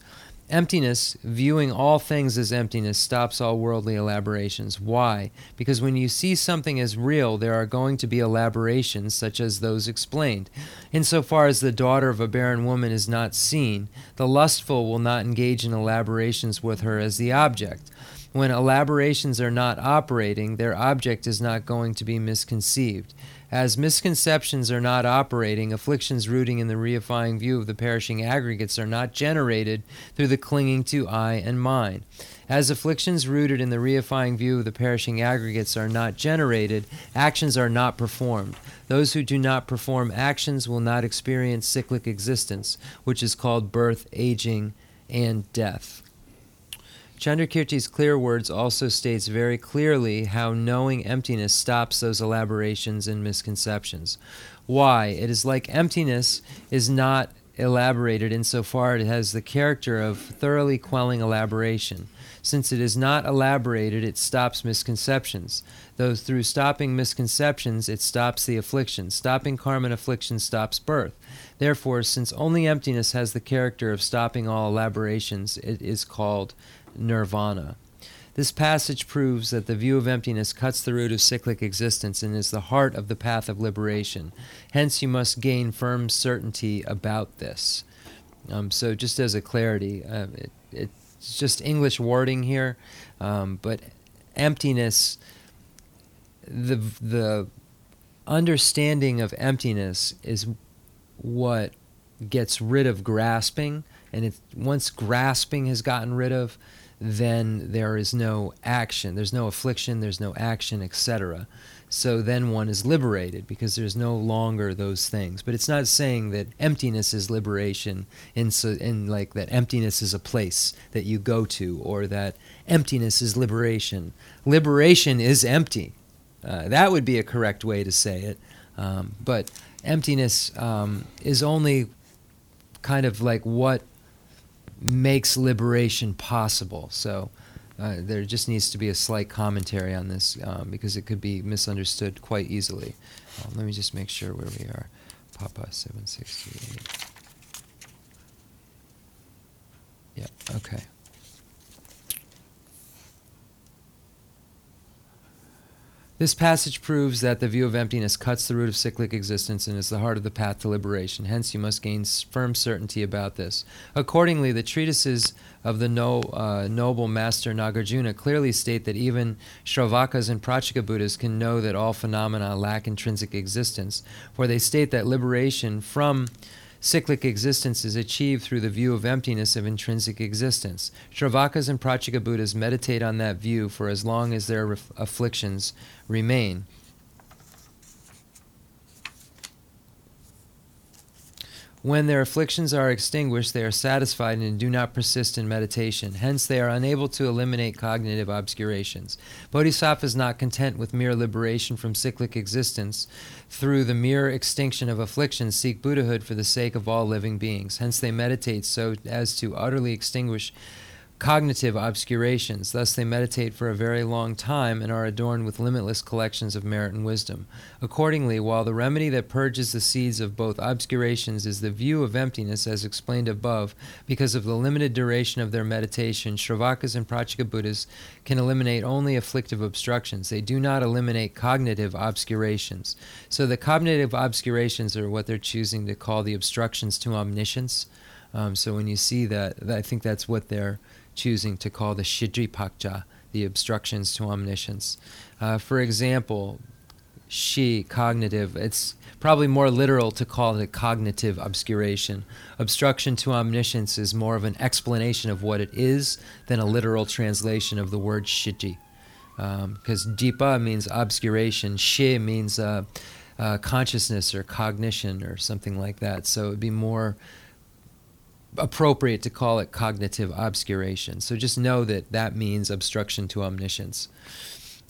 A: Emptiness, viewing all things as emptiness, stops all worldly elaborations. Why? Because when you see something as real, there are going to be elaborations such as those explained. Insofar as the daughter of a barren woman is not seen, the lustful will not engage in elaborations with her as the object. When elaborations are not operating, their object is not going to be misconceived. As misconceptions are not operating, afflictions rooting in the reifying view of the perishing aggregates are not generated through the clinging to I and mine. As afflictions rooted in the reifying view of the perishing aggregates are not generated, actions are not performed. Those who do not perform actions will not experience cyclic existence, which is called birth, aging, and death. Chandrakirti's clear words also states very clearly how knowing emptiness stops those elaborations and misconceptions. Why? It is like emptiness is not elaborated insofar it has the character of thoroughly quelling elaboration. Since it is not elaborated, it stops misconceptions. Though through stopping misconceptions, it stops the affliction. Stopping karma and affliction stops birth. Therefore, since only emptiness has the character of stopping all elaborations, it is called nirvana. This passage proves that the view of emptiness cuts the root of cyclic existence and is the heart of the path of liberation. Hence, you must gain firm certainty about this. Um, so, just as a clarity, uh, it, it's just English wording here, um, but emptiness, the the understanding of emptiness is what gets rid of grasping, and it, once grasping has gotten rid of, then there is no action. There's no affliction, there's no action, etc. So then one is liberated because there's no longer those things. But it's not saying that emptiness is liberation in, so, in like that emptiness is a place that you go to or that emptiness is liberation. Liberation is empty. Uh, that would be a correct way to say it. Um, but emptiness um, is only kind of like what makes liberation possible. So uh, there just needs to be a slight commentary on this um, because it could be misunderstood quite easily. Um, let me just make sure where we are. Papa 768. Yeah, okay. This passage proves that the view of emptiness cuts the root of cyclic existence and is the heart of the path to liberation. Hence, you must gain firm certainty about this. Accordingly, the treatises of the no, uh, noble master Nagarjuna clearly state that even Shravakas and Pratyeka Buddhas can know that all phenomena lack intrinsic existence, for they state that liberation from cyclic existence is achieved through the view of emptiness of intrinsic existence. Shravakas and Pratyeka Buddhas meditate on that view for as long as their ref- afflictions remain. When their afflictions are extinguished, they are satisfied and do not persist in meditation. Hence, they are unable to eliminate cognitive obscurations. Bodhisattva is not content with mere liberation from cyclic existence. Through the mere extinction of afflictions, seek Buddhahood for the sake of all living beings. Hence, they meditate so as to utterly extinguish cognitive obscurations. Thus, they meditate for a very long time and are adorned with limitless collections of merit and wisdom. Accordingly, while the remedy that purges the seeds of both obscurations is the view of emptiness, as explained above, because of the limited duration of their meditation, Shravakas and Pratyeka Buddhas can eliminate only afflictive obstructions. They do not eliminate cognitive obscurations. So, the cognitive obscurations are what they're choosing to call the obstructions to omniscience. Um, so, when you see that, I think that's what they're choosing to call the Shidripakja, the obstructions to omniscience. Uh, for example, she, cognitive, it's probably more literal to call it cognitive obscuration. Obstruction to omniscience is more of an explanation of what it is than a literal translation of the word shiji. Because um, dipa means obscuration, she means uh, uh, consciousness or cognition or something like that. So it would be more appropriate to call it cognitive obscuration. So just know that that means obstruction to omniscience.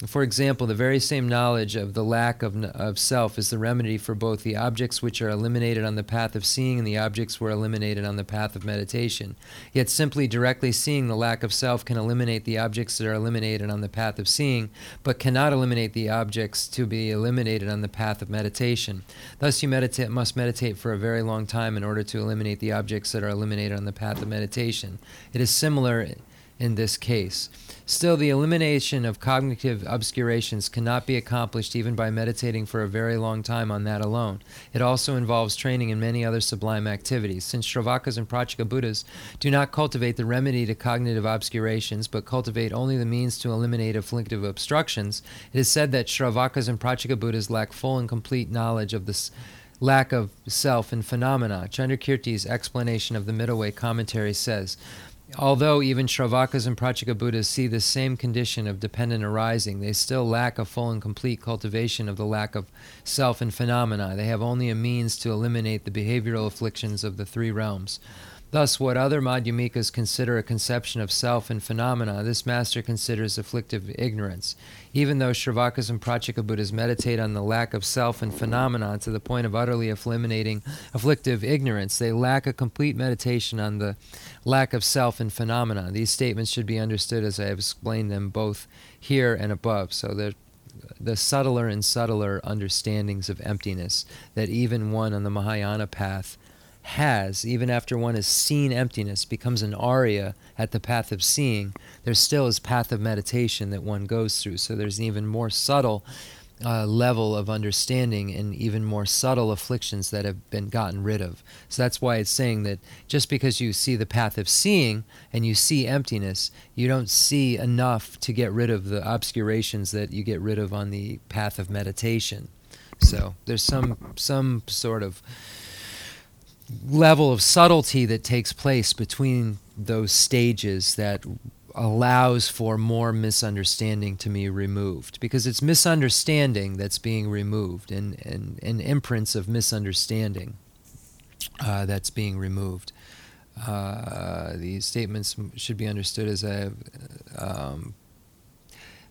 A: For example, the very same knowledge of the lack of, of self is the remedy for both the objects which are eliminated on the path of seeing and the objects were eliminated on the path of meditation. Yet simply directly seeing the lack of self can eliminate the objects that are eliminated on the path of seeing, but cannot eliminate the objects to be eliminated on the path of meditation. Thus, you meditate, must meditate for a very long time in order to eliminate the objects that are eliminated on the path of meditation. It is similar in this case. Still, the elimination of cognitive obscurations cannot be accomplished even by meditating for a very long time on that alone. It also involves training in many other sublime activities. Since Shravakas and Pratyeka Buddhas do not cultivate the remedy to cognitive obscurations, but cultivate only the means to eliminate afflictive obstructions, it is said that Shravakas and Pratyeka Buddhas lack full and complete knowledge of this lack of self and phenomena. Chandrakirti's explanation of the Middle Way commentary says, Although even Shravakas and Pratyeka Buddhas see the same condition of dependent arising, they still lack a full and complete cultivation of the lack of self and phenomena. They have only a means to eliminate the behavioral afflictions of the three realms. Thus, what other Madhyamikas consider a conception of self and phenomena, this master considers afflictive ignorance. Even though Shravakas and Pratyeka Buddhas meditate on the lack of self and phenomena to the point of utterly eliminating afflictive ignorance, they lack a complete meditation on the lack of self and phenomena. These statements should be understood as I have explained them both here and above. So they're the subtler and subtler understandings of emptiness that even one on the Mahayana path has, even after one has seen emptiness, becomes an arya at the path of seeing, there still is path of meditation that one goes through. So there's an even more subtle uh, level of understanding and even more subtle afflictions that have been gotten rid of. So that's why it's saying that just because you see the path of seeing and you see emptiness, you don't see enough to get rid of the obscurations that you get rid of on the path of meditation. So there's some some sort of level of subtlety that takes place between those stages that allows for more misunderstanding to be removed because it's misunderstanding that's being removed and, and, and imprints of misunderstanding uh, that's being removed. Uh, these statements should be understood as a um,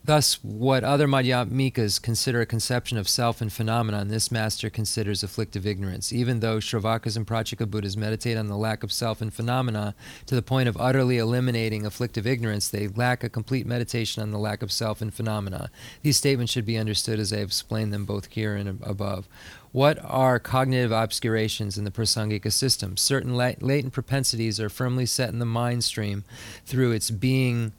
A: Thus, what other Madhyamikas consider a conception of self and phenomenon, this master considers afflictive ignorance. Even though Shravakas and Pratyeka Buddhas meditate on the lack of self and phenomena to the point of utterly eliminating afflictive ignorance, they lack a complete meditation on the lack of self and phenomena. These statements should be understood as I have explained them both here and above. What are cognitive obscurations in the Prasangika system? Certain latent propensities are firmly set in the mind stream through its being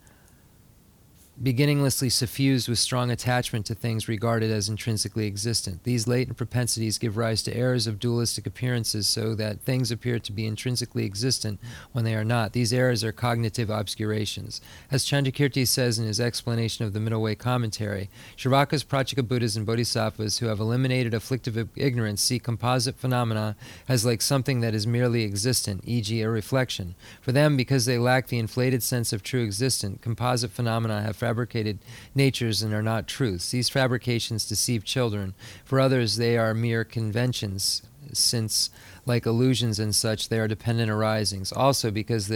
A: beginninglessly suffused with strong attachment to things regarded as intrinsically existent. These latent propensities give rise to errors of dualistic appearances so that things appear to be intrinsically existent when they are not. These errors are cognitive obscurations. As Chandrakirti says in his explanation of the Middle Way commentary, Shravakas, Pratyeka Buddhas, and Bodhisattvas who have eliminated afflictive ignorance see composite phenomena as like something that is merely existent, e.g., a reflection. For them, because they lack the inflated sense of true existence, composite phenomena have fabricated natures and are not truths. These fabrications deceive children. For others, they are mere conventions, since, like illusions and such, they are dependent arisings. Also, because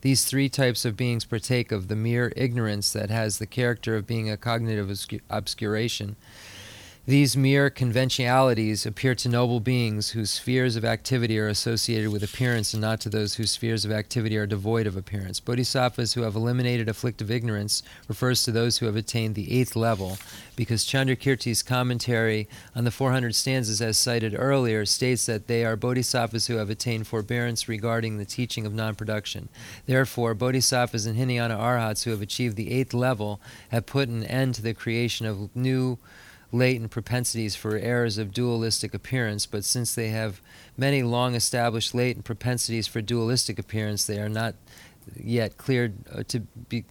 A: these three types of beings partake of the mere ignorance that has the character of being a cognitive obscuration These mere conventionalities appear to noble beings whose spheres of activity are associated with appearance and not to those whose spheres of activity are devoid of appearance. Bodhisattvas who have eliminated afflictive ignorance refers to those who have attained the eighth level, because Chandrakirti's commentary on the 400 stanzas, as cited earlier, states that they are bodhisattvas who have attained forbearance regarding the teaching of non production. Therefore, bodhisattvas and Hinayana arhats who have achieved the eighth level have put an end to the creation of new latent propensities for errors of dualistic appearance, but since they have many long established latent propensities for dualistic appearance, they are not yet cleared uh, to be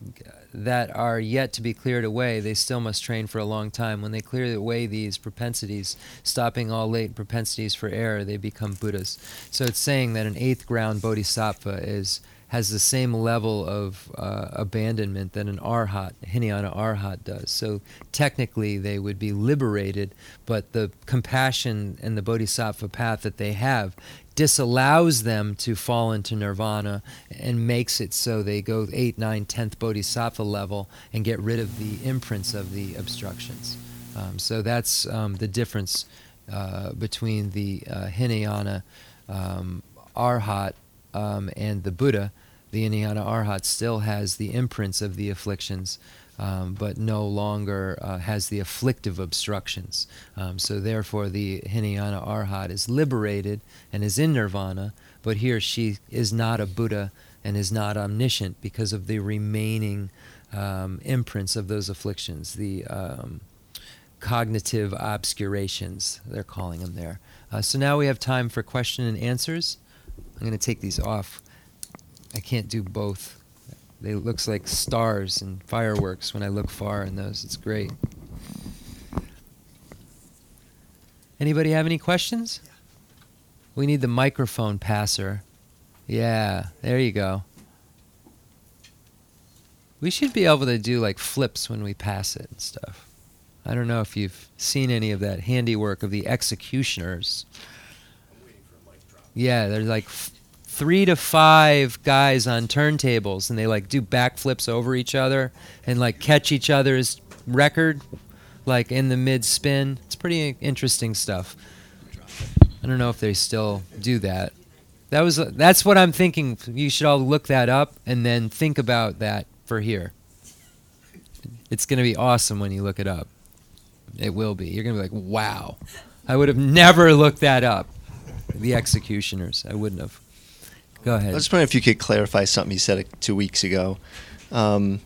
A: that are yet to be cleared away they still must train for a long time. When they clear away these propensities stopping all latent propensities for error they become buddhas. So it's saying that an eighth ground bodhisattva is has the same level of uh, abandonment that an arhat, Hinayana arhat does. So technically they would be liberated, but the compassion and the bodhisattva path that they have disallows them to fall into nirvana and makes it so they go 8, 9, 10th bodhisattva level and get rid of the imprints of the obstructions. Um, so that's um, the difference uh, between the uh, Hinayana um, arhat um, and the Buddha the Hinayana Arhat still has the imprints of the afflictions, um, but no longer uh, has the afflictive obstructions. Um, so therefore, the Hinayana Arhat is liberated and is in nirvana, but here she is not a Buddha and is not omniscient because of the remaining um, imprints of those afflictions, the um, cognitive obscurations, they're calling them there. Uh, so now we have time for question and answers. I'm going to take these off. I can't do both. They looks like stars and fireworks when I look far in those. It's great. Anybody have any questions? We need the microphone passer. Yeah, there you go. We should be able to do like flips when we pass it and stuff. I don't know if you've seen any of that handiwork of the X-Ecutioners. Yeah, they're like three to five guys on turntables and they like do backflips over each other and like catch each other's record like in the mid spin. It's pretty interesting stuff. I don't know if they still do that. That was that's what I'm thinking. You should all look that up and then think about that for here. It's going to be awesome when you look it up. It will be. You're going to be like, "Wow. I would have never looked that up." The X-Ecutioners. I wouldn't have. Go ahead.
D: I was just wondering if you could clarify something you said two weeks ago. Um,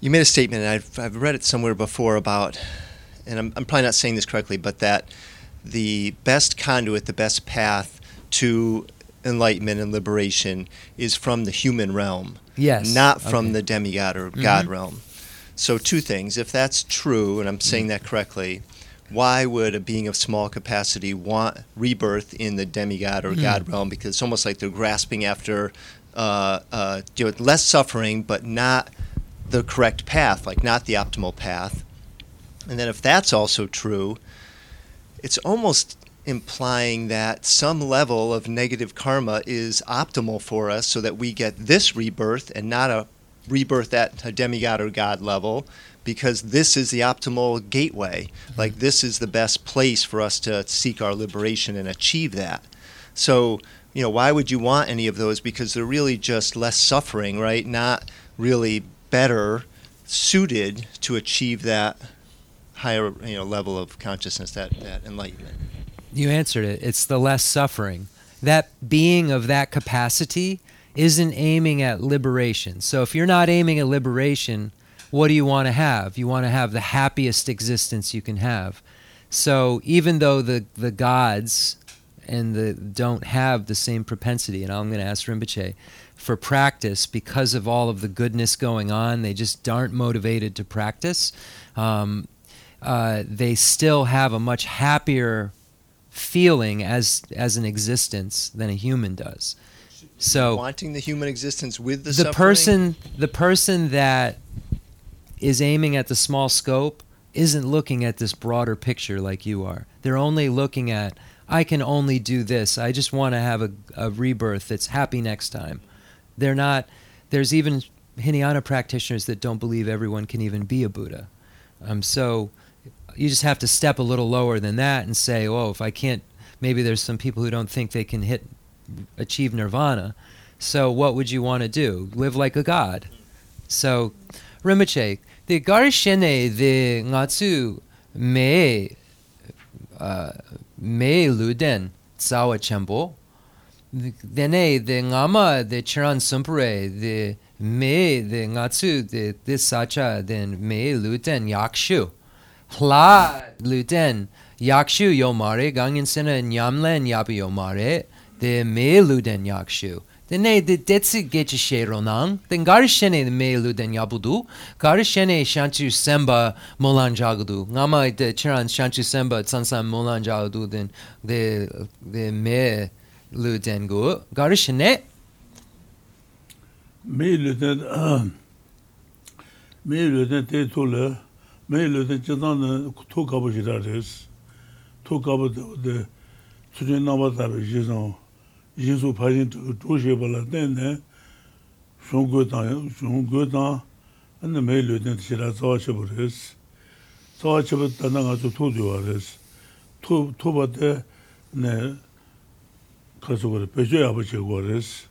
D: you made a statement, and I've, I've read it somewhere before about, and I'm, I'm probably not saying this correctly, but that the best conduit, the best path to enlightenment and liberation is from the human realm.
A: Yes.
D: Not from
A: Okay.
D: the demigod or
A: Mhm.
D: God realm. So, two things. If that's true, and I'm saying
A: Mm-hmm.
D: that correctly, why would a being of small capacity want rebirth in the demigod or
A: Hmm.
D: God realm? Because it's almost like they're grasping after uh, uh, you know, less suffering, but not the correct path, like not the optimal path. And then, if that's also true, it's almost implying that some level of negative karma is optimal for us so that we get this rebirth and not a rebirth at a demigod or god level because this is the optimal gateway mm-hmm. like this is the best place for us to seek our liberation and achieve that so you know why would you want any of those because they're really just less suffering right not really better suited to achieve that higher you know level of consciousness that that enlightenment
A: You answered it. It's the less suffering. That being of that capacity isn't aiming at liberation. So if you're not aiming at liberation, what do you want to have? You want to have the happiest existence you can have. So even though the, the gods and the don't have the same propensity, and I'm going to ask Rinpoche, for practice because of all of the goodness going on, they just aren't motivated to practice. Um, uh, they still have a much happier feeling as as an existence than a human does. So
D: wanting the human existence with the,
A: the
D: suffering?
A: person the person that is aiming at the small scope isn't looking at this broader picture like you are. They're only looking at I can only do this. I just want to have a, a rebirth that's happy next time. They're not. There's even Hinayana practitioners that don't believe everyone can even be a Buddha. Um, so you just have to step a little lower than that and say, oh, if I can't, maybe there's some people who don't think they can hit, achieve nirvana. So what would you want to do? Live like a god. So, Rinpoche, the garishene the ngatsu me me luden tsawa chambo. Dene the ngama the chiran sumpare the me the ngatsu the this sacha then me luden yakshu. Hla luden yakshu yomare gangin sena nyamlen yapi yomare the me luden yakshu. Den ne şey de detsi geçişe ronan, den garişene meylu den yabudu, garişene şançu semba molancagudu. Ama de çıran şançu semba tsansan molancagudu den de de meylu den gu. Garişene
B: meylu den meylu den de tolu, meylu den çıdan to kabı gireriz. To kabı de türün nabata bir jizan. 예수 파진 도시에 발라네 송고당 송고당 안내 메일로든 지라 저셔 버렸어 저셔 버다나 가서 토지 버렸어 토 토바데 네 가서 버려 배제 아버지 버렸어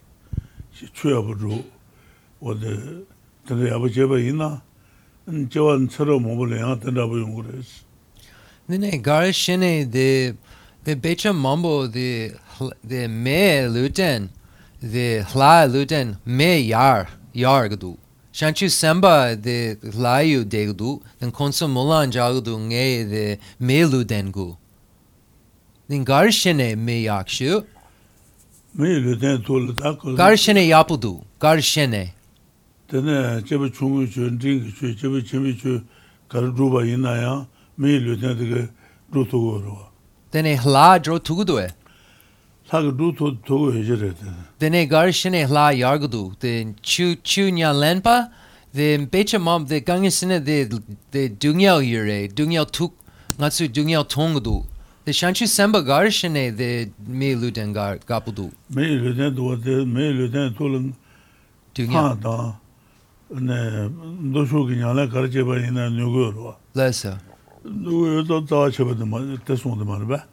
B: 추야 버로 어디 근데 아버지 봐 있나 안 저원 서로 몸을 해야 된다
A: 보는 거랬어 네네 가르신에 데 베차 mambo de the me luten the hla luten me yar yar gdu. Shanchu samba the hla yu de gdu then konso molan ja gdu nge the me luten gu. Then garshene me yakshu
B: me luten tol ta ko
A: garshene yapudu
B: garshene tene chebe chungu chu nding chu chebe chimi chu kalruba inaya me luten de ru tu go
A: ro tene hla dro
B: tu gu do e lag du to to hejere
A: de. Ne garshine hla yargudu de chu chunya lenpa de becha mom de gangesine de de dungya yure dungya tuk ngatsu dungya tongdu de shanchu semba garshine de me luden gar gapudu
B: me luden do de me luden tolun dungya da. Ne do shu ginya la garje ba ina nyogoro
A: lesa
B: do yo do ta chebade ma te sonde ma ba.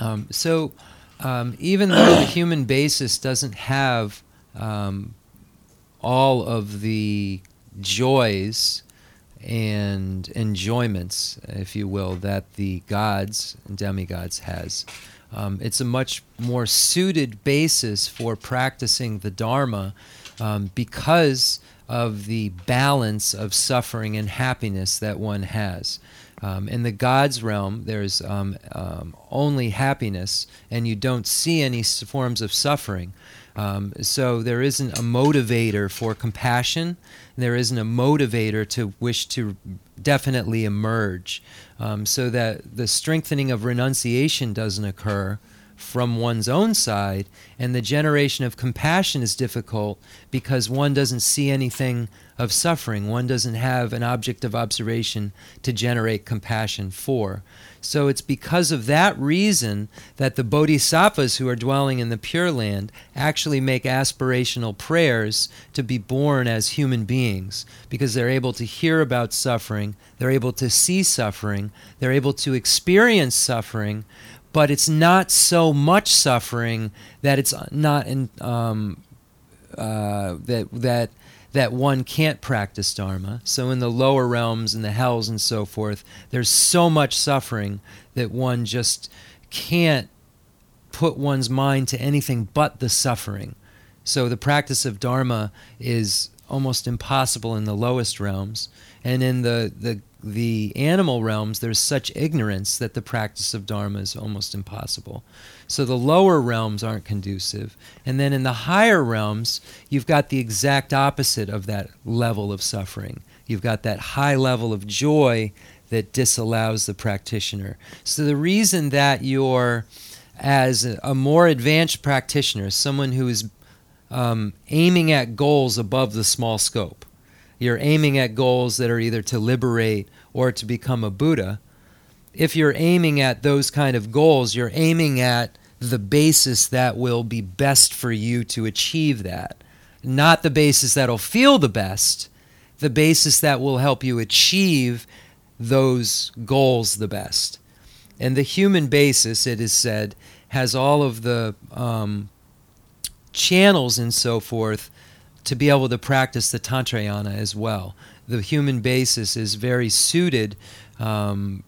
A: Um so um, even though the human basis doesn't have um, all of the joys and enjoyments, if you will, that the gods and demigods has, um, it's a much more suited basis for practicing the Dharma um, because of the balance of suffering and happiness that one has. Um, in the God's realm, there's um, um, only happiness, and you don't see any forms of suffering. Um, so there isn't a motivator for compassion. There isn't a motivator to wish to definitely emerge. Um, so that the strengthening of renunciation doesn't occur from one's own side, and the generation of compassion is difficult because one doesn't see anything of suffering. One doesn't have an object of observation to generate compassion for. So it's because of that reason that the bodhisattvas who are dwelling in the Pure Land actually make aspirational prayers to be born as human beings because they're able to hear about suffering, they're able to see suffering, they're able to experience suffering, but it's not so much suffering that it's not in, um, uh, that that that one can't practice dharma. So in the lower realms and the hells and so forth, there's so much suffering that one just can't put one's mind to anything but the suffering. So the practice of dharma is almost impossible in the lowest realms, and in the the the animal realms, there's such ignorance that the practice of dharma is almost impossible. So the lower realms aren't conducive. And then in the higher realms, you've got the exact opposite of that level of suffering. You've got that high level of joy that disallows the practitioner. So the reason that you're, as a- more advanced practitioner, someone who is um, aiming at goals above the small scope, you're aiming at goals that are either to liberate or to become a Buddha, if you're aiming at those kind of goals, you're aiming at the basis that will be best for you to achieve that. Not the basis that'll feel the best, the basis that will help you achieve those goals the best. And the human basis, it is said, has all of the um, channels and so forth to be able to practice the Tantrayana as well. The human basis is very suited um,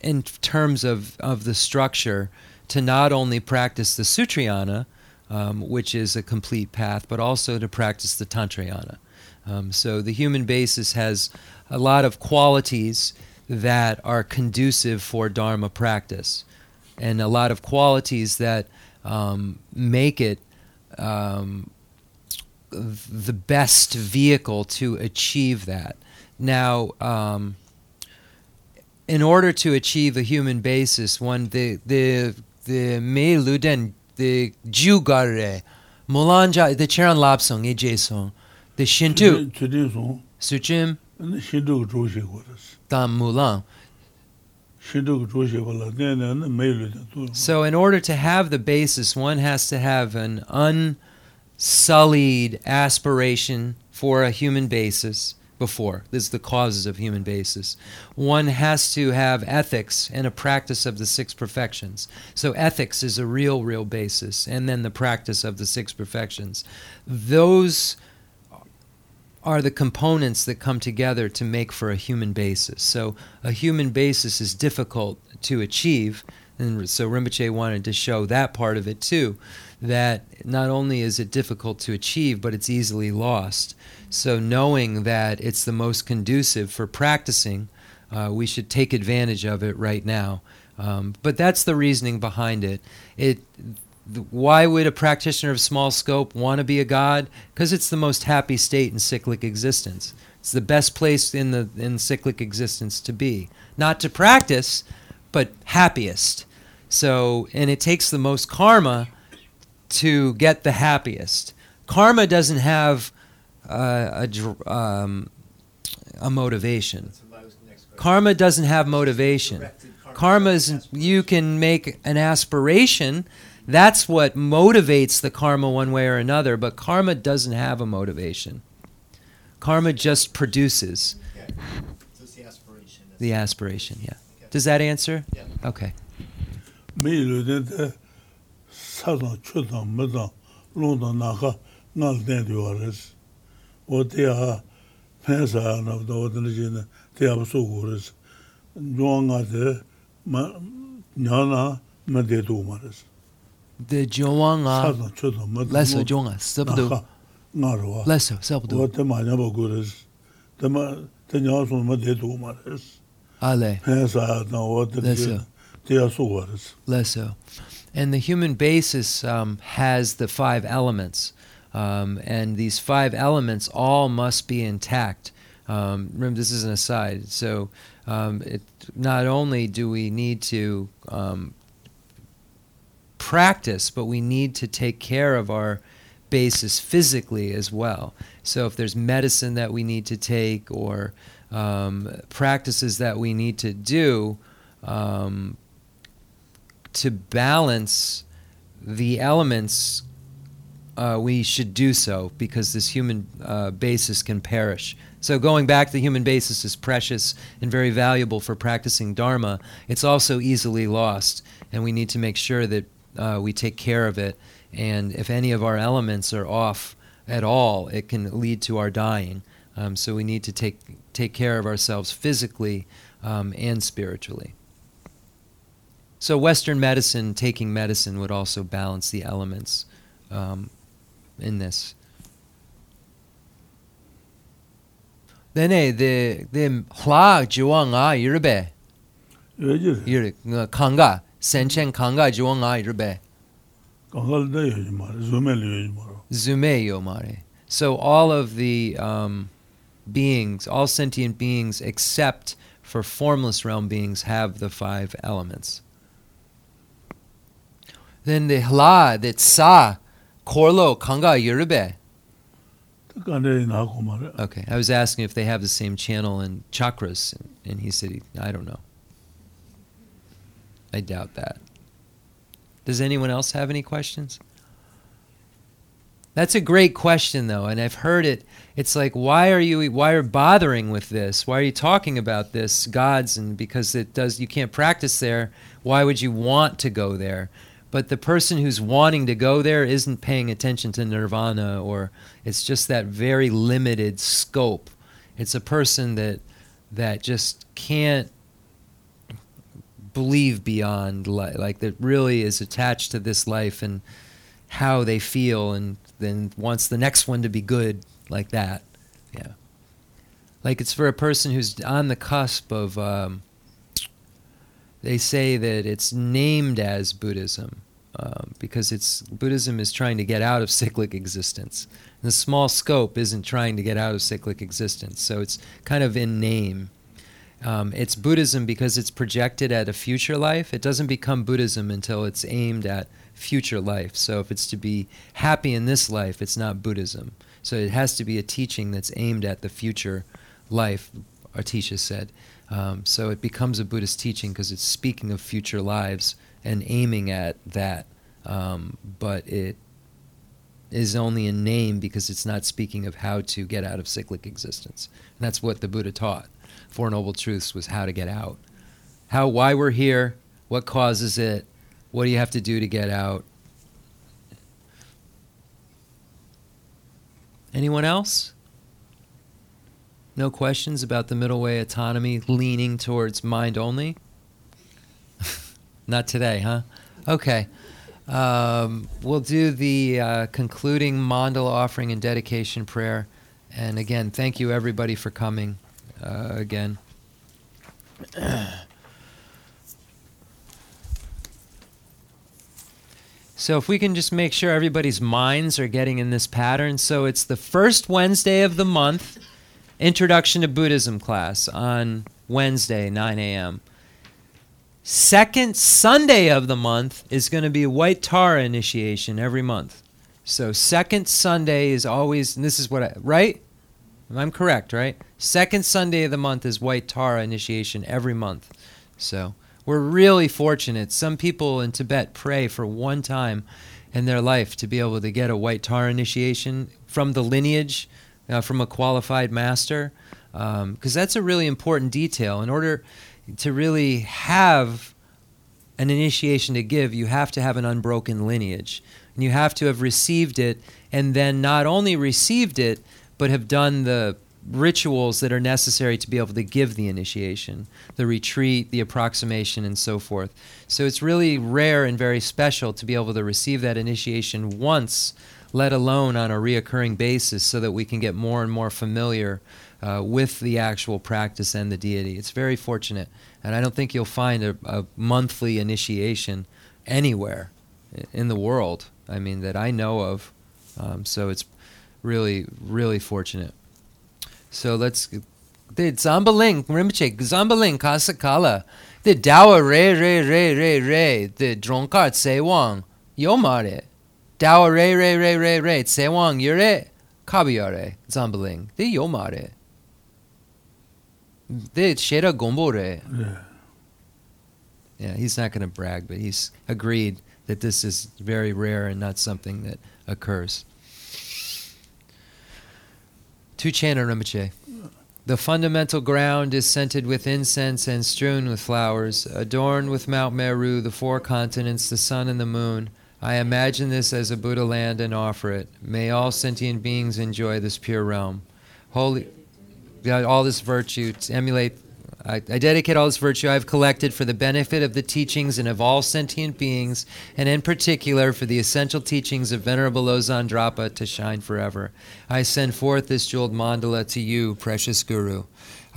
A: in terms of, of the structure to not only practice the Sutrayana, um, which is a complete path, but also to practice the Tantrayana. Um, so the human basis has a lot of qualities that are conducive for Dharma practice, and a lot of qualities that um, make it um, the best vehicle to achieve that. Now, um, in order to achieve a human basis, one the the the me luden the jugare mulanja the cheran lapsong e jason the shintu
B: song,
A: suchim
B: shindu gu rās.
A: tam
B: tū.
A: So, in order to have the basis, one has to have an unsullied aspiration for a human basis before. This is the causes of human basis. One has to have ethics and a practice of the six perfections. So, ethics is a real, real basis, and then the practice of the six perfections. Those are the components that come together to make for a human basis. So a human basis is difficult to achieve, and so Rinpoche wanted to show that part of it too, that not only is it difficult to achieve, but it's easily lost. So knowing that it's the most conducive for practicing, uh, we should take advantage of it right now. Um, but that's the reasoning behind it. It why would a practitioner of small scope want to be a god? Because it's the most happy state in cyclic existence. It's the best place in the in cyclic existence to be. Not to practice, but happiest. So, and it takes the most karma to get the happiest. Karma doesn't have uh, a um, a motivation. Karma doesn't have motivation. Karma is you can make an aspiration. That's what motivates the karma one way or another, but karma doesn't have a motivation. Karma just produces
D: Just the aspiration.
A: the aspiration, yeah. Does that answer?
D: Yeah.
A: Okay.
B: 사도 추도 뭐도 로도 나가 날 내려와레스. 어디야? 회사 나도 어디는 지는 대합 속으로스. 조항아데 마 냐나 마데도 말레스.
A: de joanga leso
B: joanga sabdo ngarwa
A: leso
B: sabdo wote manya bogures tema tenya son ma de do mares
A: ale
B: hesa na wote de te asu wares
A: leso And the human basis um, has the five elements. Um, and these five elements all must be intact. Um, remember, this is an aside. So, um, it, not only do we need to um, practice, but we need to take care of our basis physically as well. So, if there's medicine that we need to take or um, practices that we need to do, um, to balance the elements, uh, we should do so because this human uh, basis can perish. So, going back, the human basis is precious and very valuable for practicing Dharma. It's also easily lost, and we need to make sure that uh, we take care of it. And if any of our elements are off at all, it can lead to our dying. Um, so, we need to take, take care of ourselves physically um, and spiritually. So Western medicine, taking medicine, would also balance the elements um, in this. Then eh, the the hla jiwa nga yirbe
B: Yā jī rā.
A: yir nga kanga senchen kanga jiwa nga yirbe
B: Kāngā lī dā yā jī mā rā, zūmē lī yā jī mā rā.
A: zume yomare. So all of the um, beings, all sentient beings, except for formless realm beings, have the five elements. Then the hla, the tsa, korlo, kanga, yurube.
B: Tā kāndē yī nā kō mā rā.
A: Okay, I was asking if they have the same channel and chakras, and he said, I don't know. I doubt that. Does anyone else have any questions? That's a great question, though, and I've heard it. It's like, why are you, why are bothering with this? Why are you talking about this, gods? And because it does, you can't practice there. Why would you want to go there? But the person who's wanting to go there isn't paying attention to nirvana, or it's just that very limited scope. It's a person that that just can't believe beyond li- like that really is attached to this life and how they feel and then wants the next one to be good like that yeah like it's for a person who's on the cusp of um, they say that it's named as buddhism um, because it's buddhism is trying to get out of cyclic existence and the small scope isn't trying to get out of cyclic existence so it's kind of in name um, it's Buddhism because it's projected at a future life. It doesn't become Buddhism until it's aimed at future life. So if it's to be happy in this life, it's not Buddhism. So it has to be a teaching that's aimed at the future life, Atisha said. Um, so it becomes a Buddhist teaching because it's speaking of future lives and aiming at that. Um, but it is only a name because it's not speaking of how to get out of cyclic existence. And that's what the Buddha taught. Four Noble Truths was how to get out. How, why we're here, what causes it, what do you have to do to get out. Anyone else? No questions about the middle way autonomy leaning towards mind only? Not today, huh? Okay. Um, we'll do the uh, concluding mandala offering and dedication prayer. And again, thank you everybody for coming uh, again. So if we can just make sure everybody's minds are getting in this pattern. So it's the first Wednesday of the month, Introduction to Buddhism class on Wednesday, 9 a.m. Second Sunday of the month is going to be White Tara initiation every month. So second Sunday is always, and this is what I, right? I'm correct, right? Second Sunday of the month is White Tara initiation every month. So we're really fortunate. Some people in Tibet pray for one time in their life to be able to get a White Tara initiation from the lineage, uh, from a qualified master, because um, that's a really important detail. In order to really have an initiation to give, you have to have an unbroken lineage. And you have to have received it, and then not only received it, but have done the rituals that are necessary to be able to give the initiation, the retreat, the approximation, and so forth. So it's really rare and very special to be able to receive that initiation once, let alone on a reoccurring basis, so that we can get more and more familiar uh, with the actual practice and the deity. It's very fortunate. And I don't think you'll find a, a monthly initiation anywhere in the world, I mean, that I know of. Um, so it's really, really fortunate. So let's. The Zambaling, Rimchik, Zambaling, Kasakala. The Dawa Re Re Re Re Re. The Dronkart Sewang, Yomare. Dawa Re Re Re Re Re. Sewang Yure. Kabiyare. Zambaling. The Yomare. The Shera Gombore.
B: Yeah.
A: Yeah, he's not going to brag, but he's agreed that this is very rare and not something that occurs. Tuchana Rinpoche. The fundamental ground is scented with incense and strewn with flowers, adorned with Mount Meru, the four continents, the sun, and the moon. I imagine this as a Buddha land and offer it. May all sentient beings enjoy this pure realm. Holy, all this virtue to emulate. I, I dedicate all this virtue I have collected for the benefit of the teachings and of all sentient beings, and in particular for the essential teachings of Venerable Losang Drapa to shine forever. I send forth this jeweled mandala to you, precious Guru.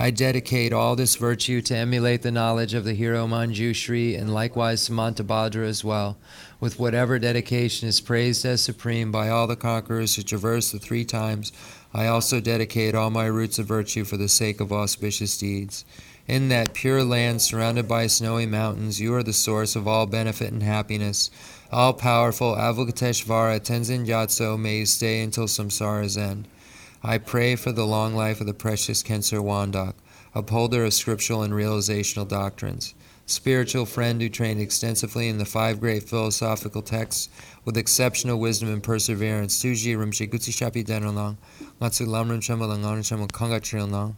A: I dedicate all this virtue to emulate the knowledge of the hero Manjushri and likewise Samantabhadra as well, with whatever dedication is praised as supreme by all the conquerors who traverse the three times. I also dedicate all my roots of virtue for the sake of auspicious deeds. In that pure land surrounded by snowy mountains, you are the source of all benefit and happiness. All powerful Avalokiteshvara Tenzin Gyatso may you stay until samsara's end. I pray for the long life of the precious Khensur Wandak. upholder of scriptural and realizational doctrines, spiritual friend who trained extensively in the five great philosophical texts with exceptional wisdom and perseverance. Chirong